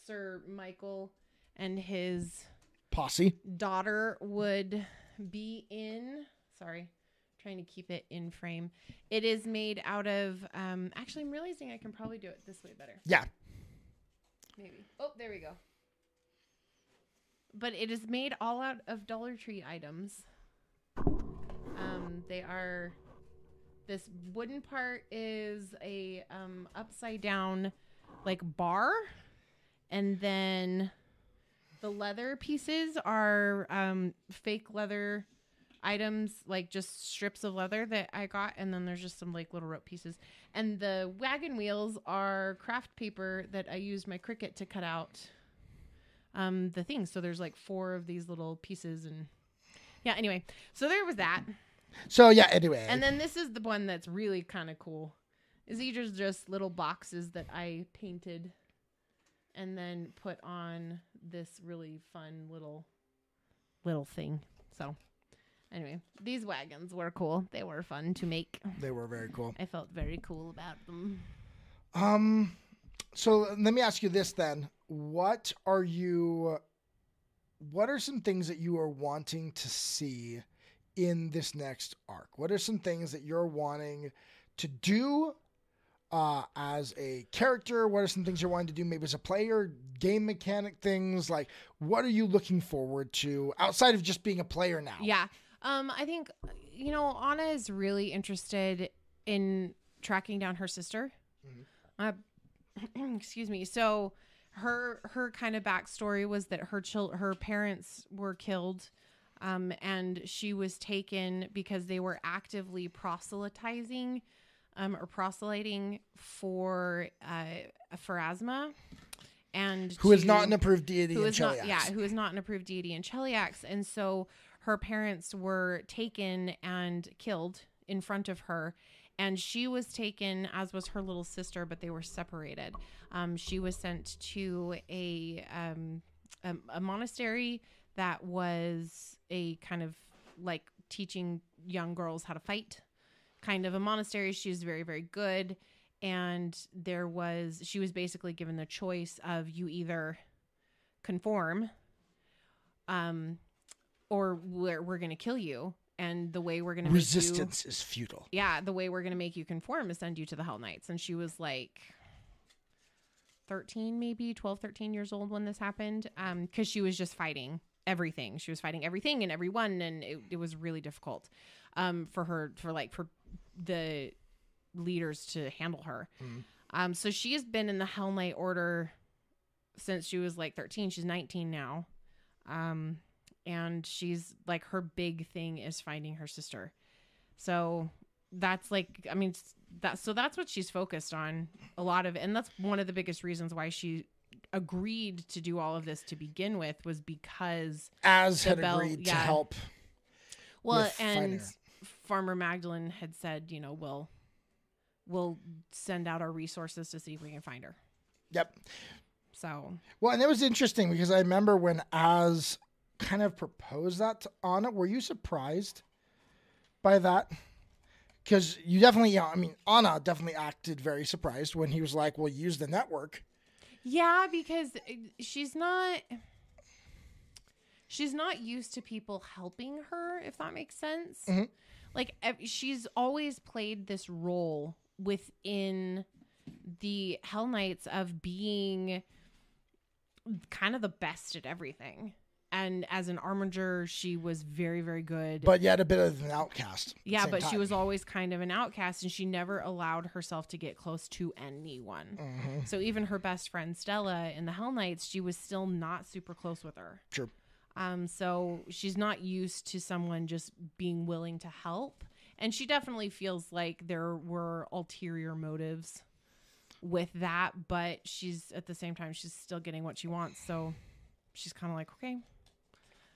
Sir Michael and his Posse. daughter would be in. Sorry, trying to keep it in frame. It is made out of. Um, actually, I'm realizing I can probably do it this way better. Yeah. Maybe. Oh, there we go. But it is made all out of Dollar Tree items. Um, they are. This wooden part is a um, upside down, like bar, and then The leather pieces are um, fake leather items, like just strips of leather that I got, and then there's just some like little rope pieces. And the wagon wheels are craft paper that I used my Cricut to cut out um, the things. So there's like four of these little pieces, and yeah. Anyway, so there was that, So yeah. Anyway. and then this is the one that's really kind of cool. Is these are just little boxes that I painted and then put on this really fun little little thing. So anyway, these wagons were cool. They were fun to make. they were very cool. I felt very cool about them. Um, so let me ask you this then: What are you? What are some things that you are wanting to see in this next arc? What are some things that you're wanting to do uh, as a character? What are some things you're wanting to do, maybe as a player? Game mechanic things like what are you looking forward to outside of just being a player now? Yeah. Um I think you know Anna is really interested in tracking down her sister. Uh, excuse me. So her her kind of backstory was that her chil- her parents were killed um, and she was taken because they were actively proselytizing um, or proselyting for uh, for asthma. And Who is to- not an approved deity who in is not yeah who is not an approved deity in Cheliax and so her parents were taken and killed in front of her and she was taken as was her little sister but they were separated. Um, she was sent to a, um, a a monastery that was a kind of like teaching young girls how to fight kind of a monastery. She was very very good. And there was she was basically given the choice of you either conform um or we're, we're gonna kill you and the way we're make you, Resistance is futile. yeah the way we're gonna make you conform is send you to the hell knights. And she was like 13 maybe 12 13 years old when this happened um because she was just fighting everything. She was fighting everything and everyone and it, it was really difficult um for her for like for the leaders to handle her. Mhm. um so she has been in the hell knight order since she was like 13 she's 19 now. Um and she's like her big thing is finding her sister so that's like i mean that so that's what she's focused on a lot of and that's one of the biggest reasons why she agreed to do all of this to begin with was because Az had bell- agreed to yeah. help. well and her. farmer magdalene had said you know we'll we'll send out our resources to see if we can find her Yep. so Well, and it was interesting because I remember when Az kind of proposed that to Anna. Were you surprised by that? Because you definitely, I mean, Anna definitely acted very surprised when he was like, "Well, use the network." Yeah, because uh, she's not she's not used to people helping her, if that makes sense. Mhm. Like she's always played this role within the Hell Knights of being kind of the best at everything. And as an armiger, she was very, very good. But yet a bit of an outcast. yeah, but she was always kind of an outcast and she never allowed herself to get close to anyone. Mhm. So even her best friend Stella in the Hell Knights, she was still not super close with her. True. Um, so she's not used to someone just being willing to help, and she definitely feels like there were ulterior motives with that. But she's at the same time she's still getting what she wants, so she's kind of like, okay,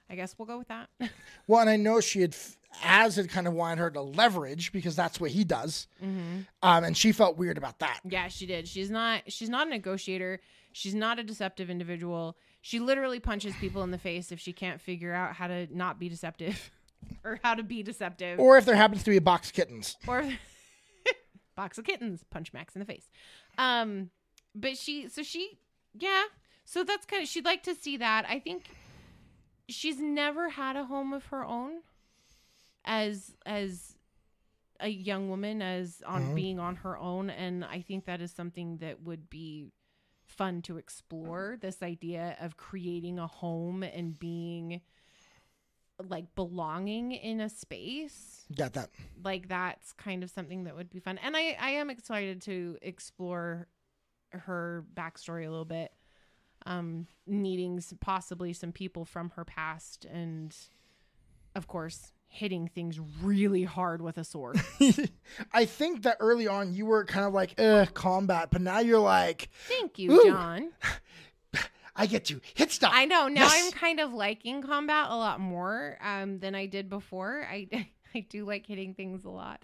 I guess we'll go with that. Well, and I know she had, Az had kind of wanted her to leverage because that's what he does, mm-hmm. um, and she felt weird about that. Yeah, she did. She's not she's not a negotiator. She's not a deceptive individual. She literally punches people in the face if she can't figure out how to not be deceptive or how to be deceptive. Or if there happens to be a box of kittens. Or box of kittens, punch Max in the face. Um but she so she yeah. So that's kind of she'd like to see that. I think she's never had a home of her own as as a young woman as on Mhm. being on her own and I think that is something that would be fun to explore this idea of creating a home and being like belonging in a space Got that? like that's kind of something that would be fun and i i am excited to explore her backstory a little bit um, meeting s- possibly some people from her past, and of course, hitting things really hard with a sword. I think that early on you were kind of like, uh, combat, but now you're like, Thank you, Ooh. John. I get you. Hit stuff. I know now Yes. I'm kind of liking combat a lot more um, than I did before. I I do like hitting things a lot.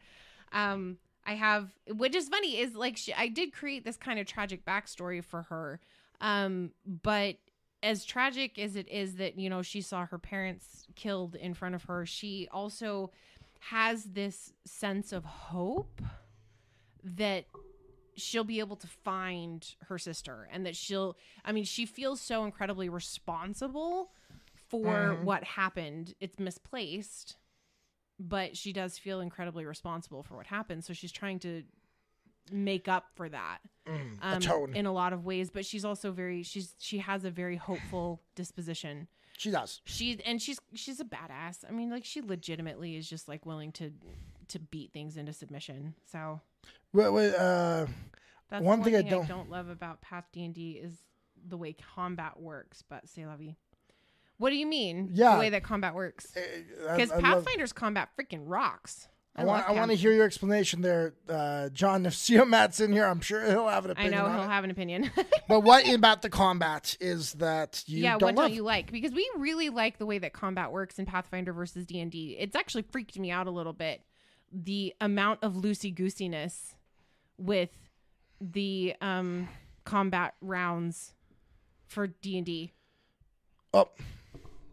Um, I have, which is funny, is like she, I did create this kind of tragic backstory for her, um, but as tragic as it is that you know she saw her parents killed in front of her, she also has this sense of hope that she'll be able to find her sister and that she'll I mean she feels so incredibly responsible for Mhm. what happened. It's misplaced, but she does feel incredibly responsible for what happened. So she's trying to make up for that Mm, um, in a lot of ways. But she's also very she's she has a very hopeful disposition. she does. She and she's she's a badass. I mean, like she legitimately is just like willing to to beat things into submission. So Well, well, uh, that's One one thing I thing, I don't- don't... love about Path D and D is the way combat works. But say vie. What do you mean? Yeah. the way that combat works. Because I love- Pathfinder's combat freaking rocks. I want. I want to hear your explanation there, uh, John. If Seo Matt's in here, I'm sure he'll have an opinion. I know he'll it. have an opinion. But what about the combat is that you yeah, don't what love? don't you like? Because we really like the way that combat works in Pathfinder versus D and D. It's actually freaked me out a little bit. The amount of loosey goosiness with the um combat rounds for D and D. oh,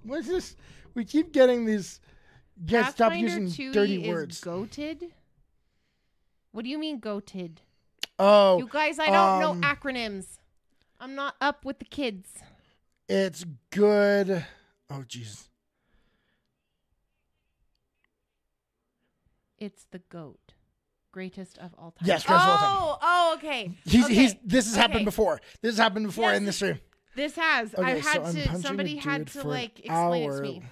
what's this? We keep getting these. Guys, stop using dirty words. Goated. What do you mean goated? oh, You guys, I don't um, know acronyms. I'm not up with the kids. it's good. Oh, jeez. It's the goat, greatest of all time. Yes, greatest of all time. Oh, oh, okay. He's okay. he's. This has happened okay. before. This has happened before Yes, in this room. This has. Okay, I've had to. a Somebody had dude to for an like explain it hour. to me.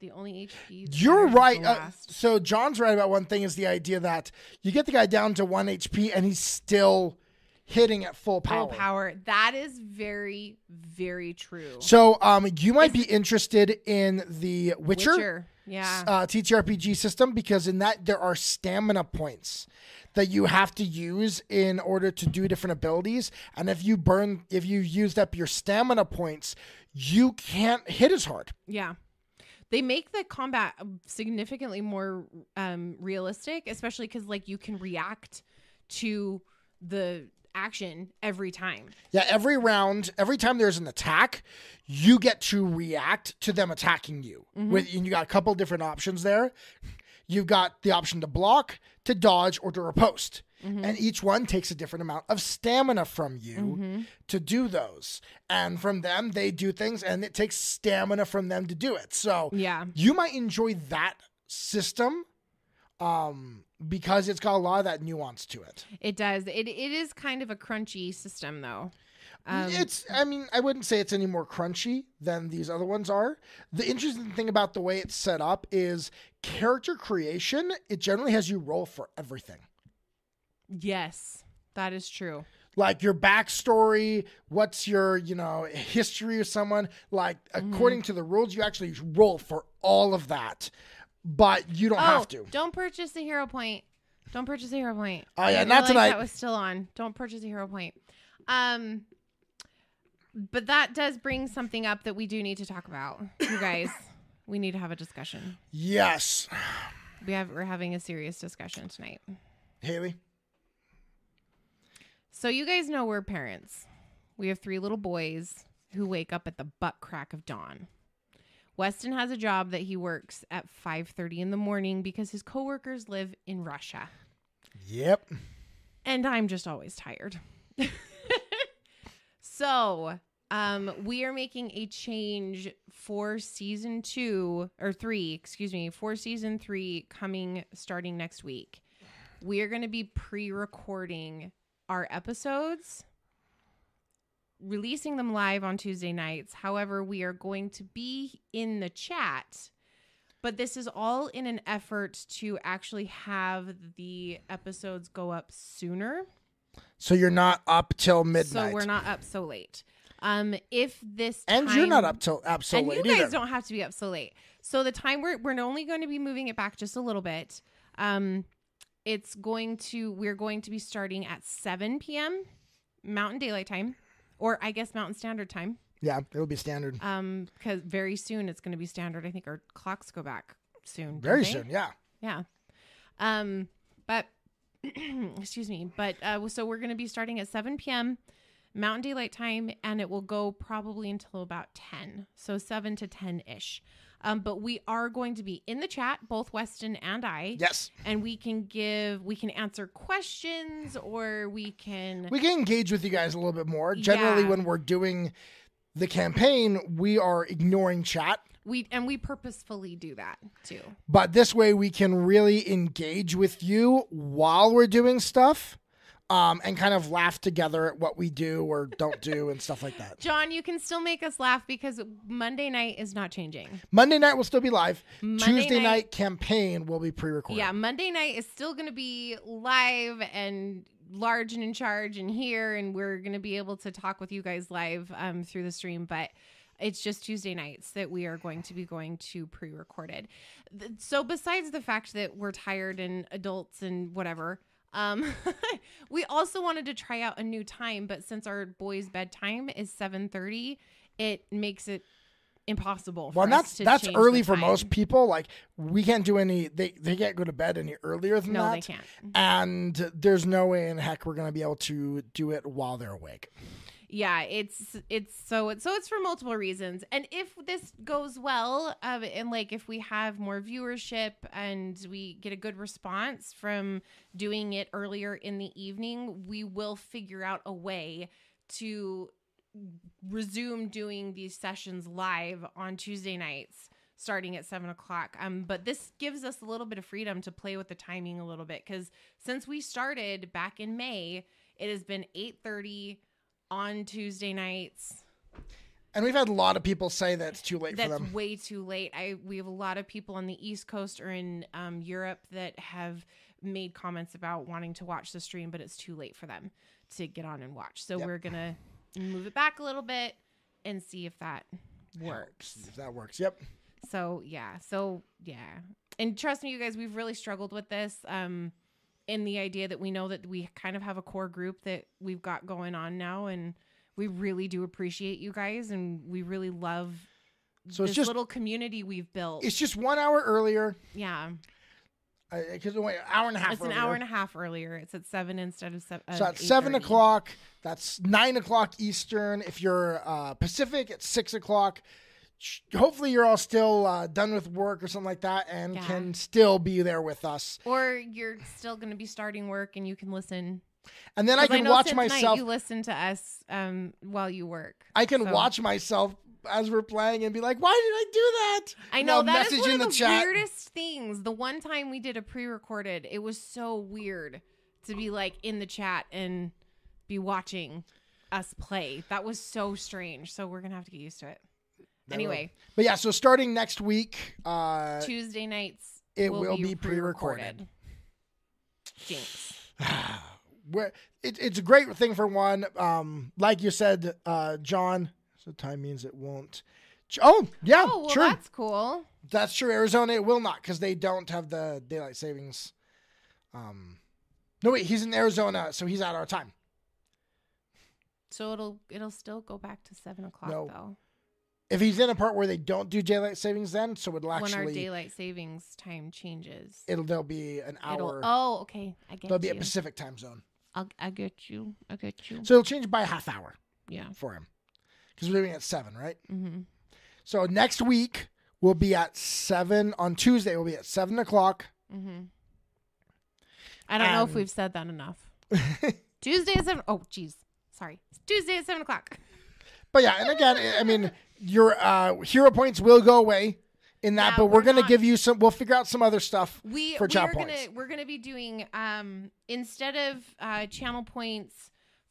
The only HP. You're right. Uh, so John's right about one thing is the idea that you get the guy down to one HP and he's still hitting at full power. Full power. That is very, very true. So um, you might be interested in the Witcher, Witcher. Yeah. Uh, TTRPG system because in that there are stamina points that you have to use in order to do different abilities, and if you burn, if you used up your stamina points, you can't hit as hard. Yeah. They make the combat significantly more um, realistic, especially because like you can react to the action every time. Yeah, every round, every time there's an attack, you get to react to them attacking you. With and you got a couple different options there. You've got the option to block, to dodge, or to riposte. And each one takes a different amount of stamina from you to do those. And from them, they do things, and it takes stamina from them to do it. So Yeah. you might enjoy that system um, because it's got a lot of that nuance to it. It does. It it is kind of a crunchy system though. Um, it's i mean i wouldn't say it's any more crunchy than these other ones are the interesting thing about the way it's set up is character creation it generally has you roll for everything yes, that is true. like your backstory what's your you know history of someone like Mm-hmm. according to the rules you actually roll for all of that but you don't have to Oh, Don't purchase the hero point. Don't purchase a hero point. Oh, yeah, not tonight. That was still on. Don't purchase a hero point. Um, but that does bring something up that we do need to talk about, you guys. we need to have a discussion. yes We have we're having a serious discussion tonight. haley So you guys know we're parents. We have three little boys who wake up at the butt crack of dawn. Weston has a job that he works at 5:30 in the morning because his coworkers live in Russia. yep and I'm just always tired. so, um, we are making a change for season two or three, excuse me, for season three coming starting next week. We are going to be pre recording our episodes, releasing them live on Tuesday nights. However, we are going to be in the chat. But this is all in an effort to actually have the episodes go up sooner So you're not up till midnight. So we're not up so late. Um, if this and you're not up till up so and late you guys either. don't have to be up so late. So the time we're we're only going to be moving it back just a little bit. Um, it's going to we're going to be starting at 7 p.m. Mountain Daylight Time, or I guess Mountain Standard Time. Yeah, it'll be standard. Um, because very soon it's going to be standard. I think our clocks go back soon. Very soon, yeah. Yeah. Um, but excuse me. But uh, so we're going to be starting at 7 p.m. Mountain Daylight Time, and it will go probably until about 10. So 7 to 10 ish. Um, but we are going to be in the chat, both Weston and I, Yes. and we can give, we can answer questions, or we can. We can engage with you guys a little bit more. Generally, Yeah. when we're doing the campaign, we are ignoring chat. we and we purposefully do that too. But this way, we can really engage with you while we're doing stuff um, and kind of laugh together at what we do or don't do and stuff like that. John, you can still make us laugh because Monday night is not changing. Monday night will still be live. Monday Tuesday night, night- campaign will be pre recorded. Yeah, Monday night is still going to be live and large and in charge and here, and we're going to be able to talk with you guys live um, through the stream. But it's just Tuesday nights that we are going to be going to pre recorded. So, besides the fact that we're tired and adults and whatever. Um, we also wanted to try out a new time, but since our boys' bedtime is seven thirty, it makes it impossible. Well, for and us that's that's early for most people. Like we can't do any. They they can't go to bed any earlier than No, that. they can't. And there's no way in heck we're gonna be able to do it while they're awake. Yeah it's it's so so it's for multiple reasons. And if this goes well um, and like if we have more viewership and we get a good response from doing it earlier in the evening we will figure out a way to resume doing these sessions live on tuesday nights starting at seven o'clock. Um but this gives us a little bit of freedom to play with the timing a little bit because since we started back in may it has been 8.30 on Tuesday nights. And we've had a lot of people say that it's too late for That's them. way too late. I we have a lot of people on the East Coast or in um, Europe that have made comments about wanting to watch the stream, but it's too late for them to get on and watch. So Yep. we're gonna move it back a little bit and see if that works. If that works. Yep. So yeah, so yeah, and trust me, you guys, we've really struggled with this. Um, in the idea that we know that we kind of have a core group that we've got going on now, and we really do appreciate you guys, and we really love So it's this just little community we've built. it's just one hour earlier. yeah, Because wait, hour and a half. it's an hour and a half earlier. It's at seven instead of seven. So at seven o'clock, that's nine o'clock Eastern. If you're uh, Pacific, it's six o'clock. Hopefully, you're all still uh, done with work or something like that, and Yeah. can still be there with us. Or you're still going to be starting work, and you can listen. And then i can know watch myself. You listen to us um, while you work. I can so- watch myself as we're playing and be like, "Why did I do that?" I know that is one in of the the, chat. weirdest things. The one time we did a pre-recorded, it was so weird to be like in the chat and be watching us play. That was so strange. So we're gonna have to get used to it. Anyway, But yeah, so starting next week, uh, Tuesday nights it will be pre-recorded. Jinx. where it, it's a great thing for one. Um, like you said, uh, John. So time means it won't. Oh yeah, Oh well, sure. that's cool. That's true. Arizona it will not because they don't have the daylight savings. Um, no wait, he's in Arizona, so he's at our time. So it'll it'll still go back to seven o'clock No. though. If he's in a part where they don't do daylight savings, then so it'll actually when our daylight savings time changes. it'll there'll be an It'll, hour. oh, okay. I get there'll be you. a Pacific time zone, I'll, I get you. I get you. so it'll change by a half hour yeah. for him because we're doing at seven, right? Mm-hmm. So next week we'll be at seven on Tuesday. We'll be at seven o'clock. Mm-hmm. I don't know if we've said that enough. Tuesday at seven. Oh, geez. Sorry. It's Tuesday at seven o'clock. But yeah, and again, I mean, your uh, hero points will go away in that, Yeah, but we're, we're gonna not- give you some. We'll figure out some other stuff. We For we are gonna we're gonna be doing um instead of uh channel points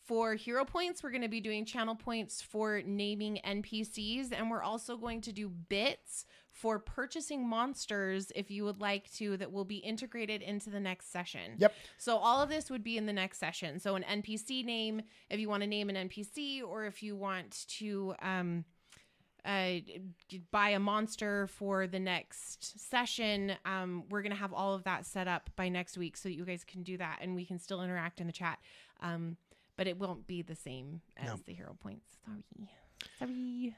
for hero points, we're going to be doing channel points for naming NPCs, and we're also going to do bits for purchasing monsters if you would like to, that will be integrated into the next session. Yep. So all of this would be in the next session. So an NPC name, if you want to name an NPC, or if you want to um, uh, buy a monster for the next session, um, we're gonna have all of that set up by next week, so that you guys can do that, and we can still interact in the chat. Um, but it won't be the same as No. the hero points. Sorry, sorry.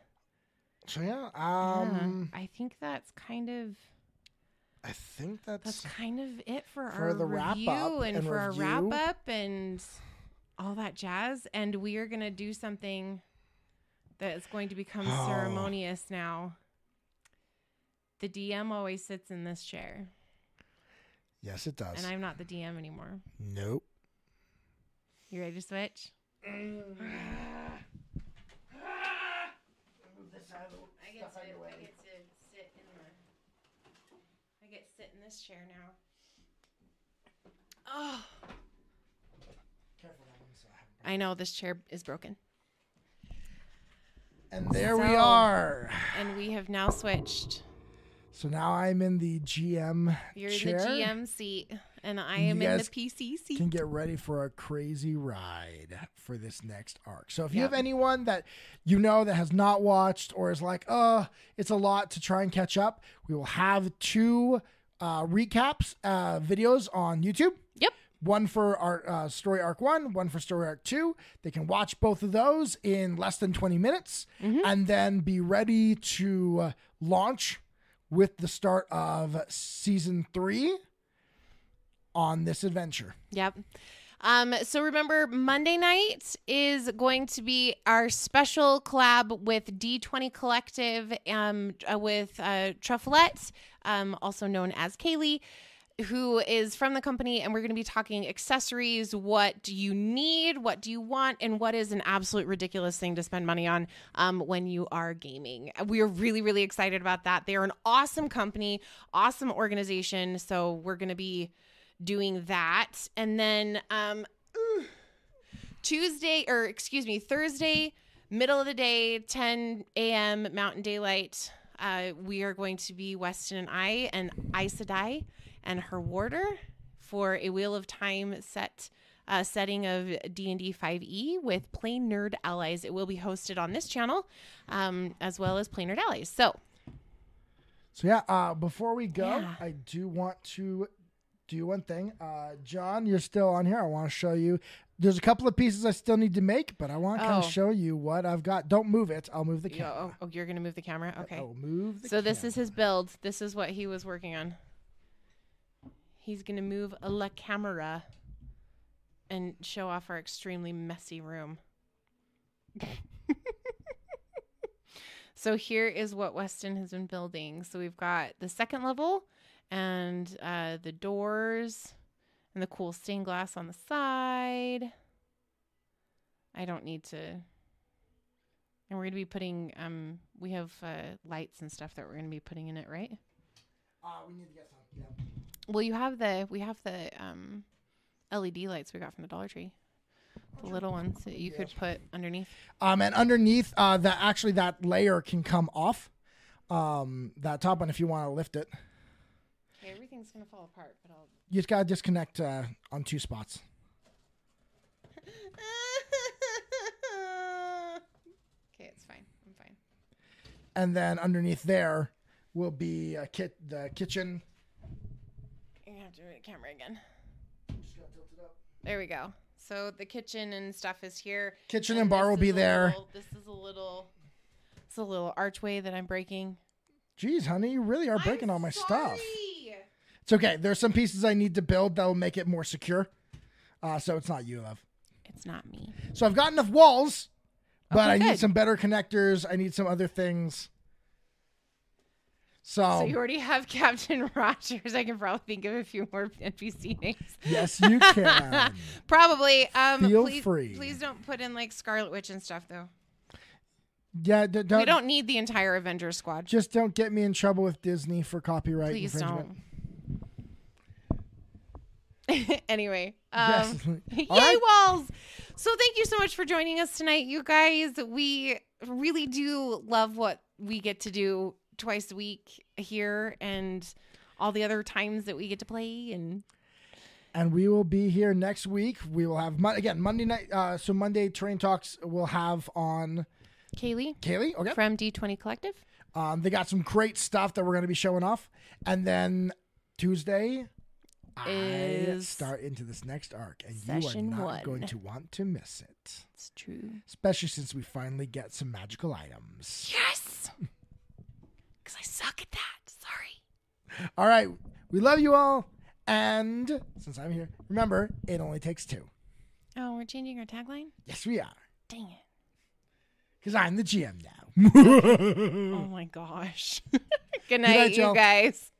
So yeah, Yeah, um, I think that's kind of I think that's, that's kind of it for, For our the wrap review up and, and for our wrap up and all that jazz. And we are gonna do something that is going to become Oh. ceremonious now. The DM always sits in this chair, yes, it does. and I'm not the DM anymore. nope. You ready to switch? I get to, I get to sit in the. I get to sit in this chair now. Oh, I know this chair is broken, And there we are. and we have now switched. So now I'm in the GM You're chair. in the GM seat, and I am in the PC seat. Can get ready for a crazy ride for this next arc. So if you have anyone that you know that has not watched or is like, oh, it's a lot to try and catch up, we will have two uh, recaps uh, videos on YouTube. Yep. One for our uh, story arc one, one for story arc two. They can watch both of those in less than 20 minutes Mm-hmm. and then be ready to uh, launch with the start of season three on this adventure. Yep. Um, so remember, Monday night is going to be our special collab with D20 Collective, um, uh, with uh, Trufflet, um, also known as Kaylee, who is from the company, and we're going to be talking accessories. What do you need? What do you want? And what is an absolute ridiculous thing to spend money on um, when you are gaming? We are really, really excited about that. They are an awesome company, awesome organization. So we're going to be doing that. And then um Tuesday or excuse me, Thursday, middle of the day, 10 a.m. Mountain Daylight. Uh, we are going to be Weston and I and Aes Sedai and her warder for a Wheel of Time set uh, setting of D&D 5e E with Plain Nerd Allies. It will be hosted on this channel um, as well as Plain Nerd Allies. So So yeah, uh, before we go, Yeah. I do want to do one thing. Uh, John, you're still on here. I want to show you. There's a couple of pieces I still need to make, but I want to kind Oh. of show you what I've got. Don't move it. I'll move the you- camera. oh, oh, you're going to move the camera? Okay. I will move So this is his build. This is what he was working on. He's gonna move a la camera and show off our extremely messy room. so here is what Weston has been building. So we've got the second level and uh, the doors and the cool stained glass on the side. I don't need to. And we're gonna be putting um we have uh, lights and stuff that we're gonna be putting in it, right? Uh, we need to get some. Yeah. Well, you have the we have the um LED lights we got from the Dollar Tree, the little ones that you could put underneath. Um, and underneath uh, that, actually, that layer can come off. Um, that top one, if you want to lift it, Okay, everything's gonna fall apart, but I'll. you just gotta disconnect uh, on two spots. okay, it's fine. I'm fine. And then underneath there will be a kit, the kitchen. You're have to move the camera again. There we go. So the kitchen and stuff is here. Kitchen and bar will be there. little- this is a little. It's a little archway that I'm breaking. Geez, honey, you really are breaking I'm all my stuff. It's okay. There's some pieces I need to build that will make it more secure. Uh, so it's not you, love. It's not me. So I've got enough walls, but Okay, I need good. some better connectors. I need some other things. So, So you already have Captain Rogers. I can probably think of a few more NPC names. yes, you can. Probably. Um, Feel please, free. Please don't put in like Scarlet Witch and stuff though. yeah, d- don't, we don't need the entire Avengers squad. just don't get me in trouble with Disney for copyright Please infringement. don't. anyway, um, Yes. yay right. walls. So thank you so much for joining us tonight, you guys. We really do love what we get to do twice a week here and all the other times that we get to play and and we will be here next week. We will have again Monday night. Uh, so Monday Train Talks we'll have on Kaylee Kaylee. Okay, from D20 Collective. um, they got some great stuff that we're going to be showing off, and then Tuesday. I start into this next arc, and you are not one. going to want to miss it. It's true. Especially since we finally get some magical items. Yes. Because I suck at that. Sorry. All right, we love you all, and since I'm here, remember it only takes two. Oh, we're changing our tagline? Yes, we are, Dang it. because I'm the GM now. Oh my gosh. Good night, night, you guys.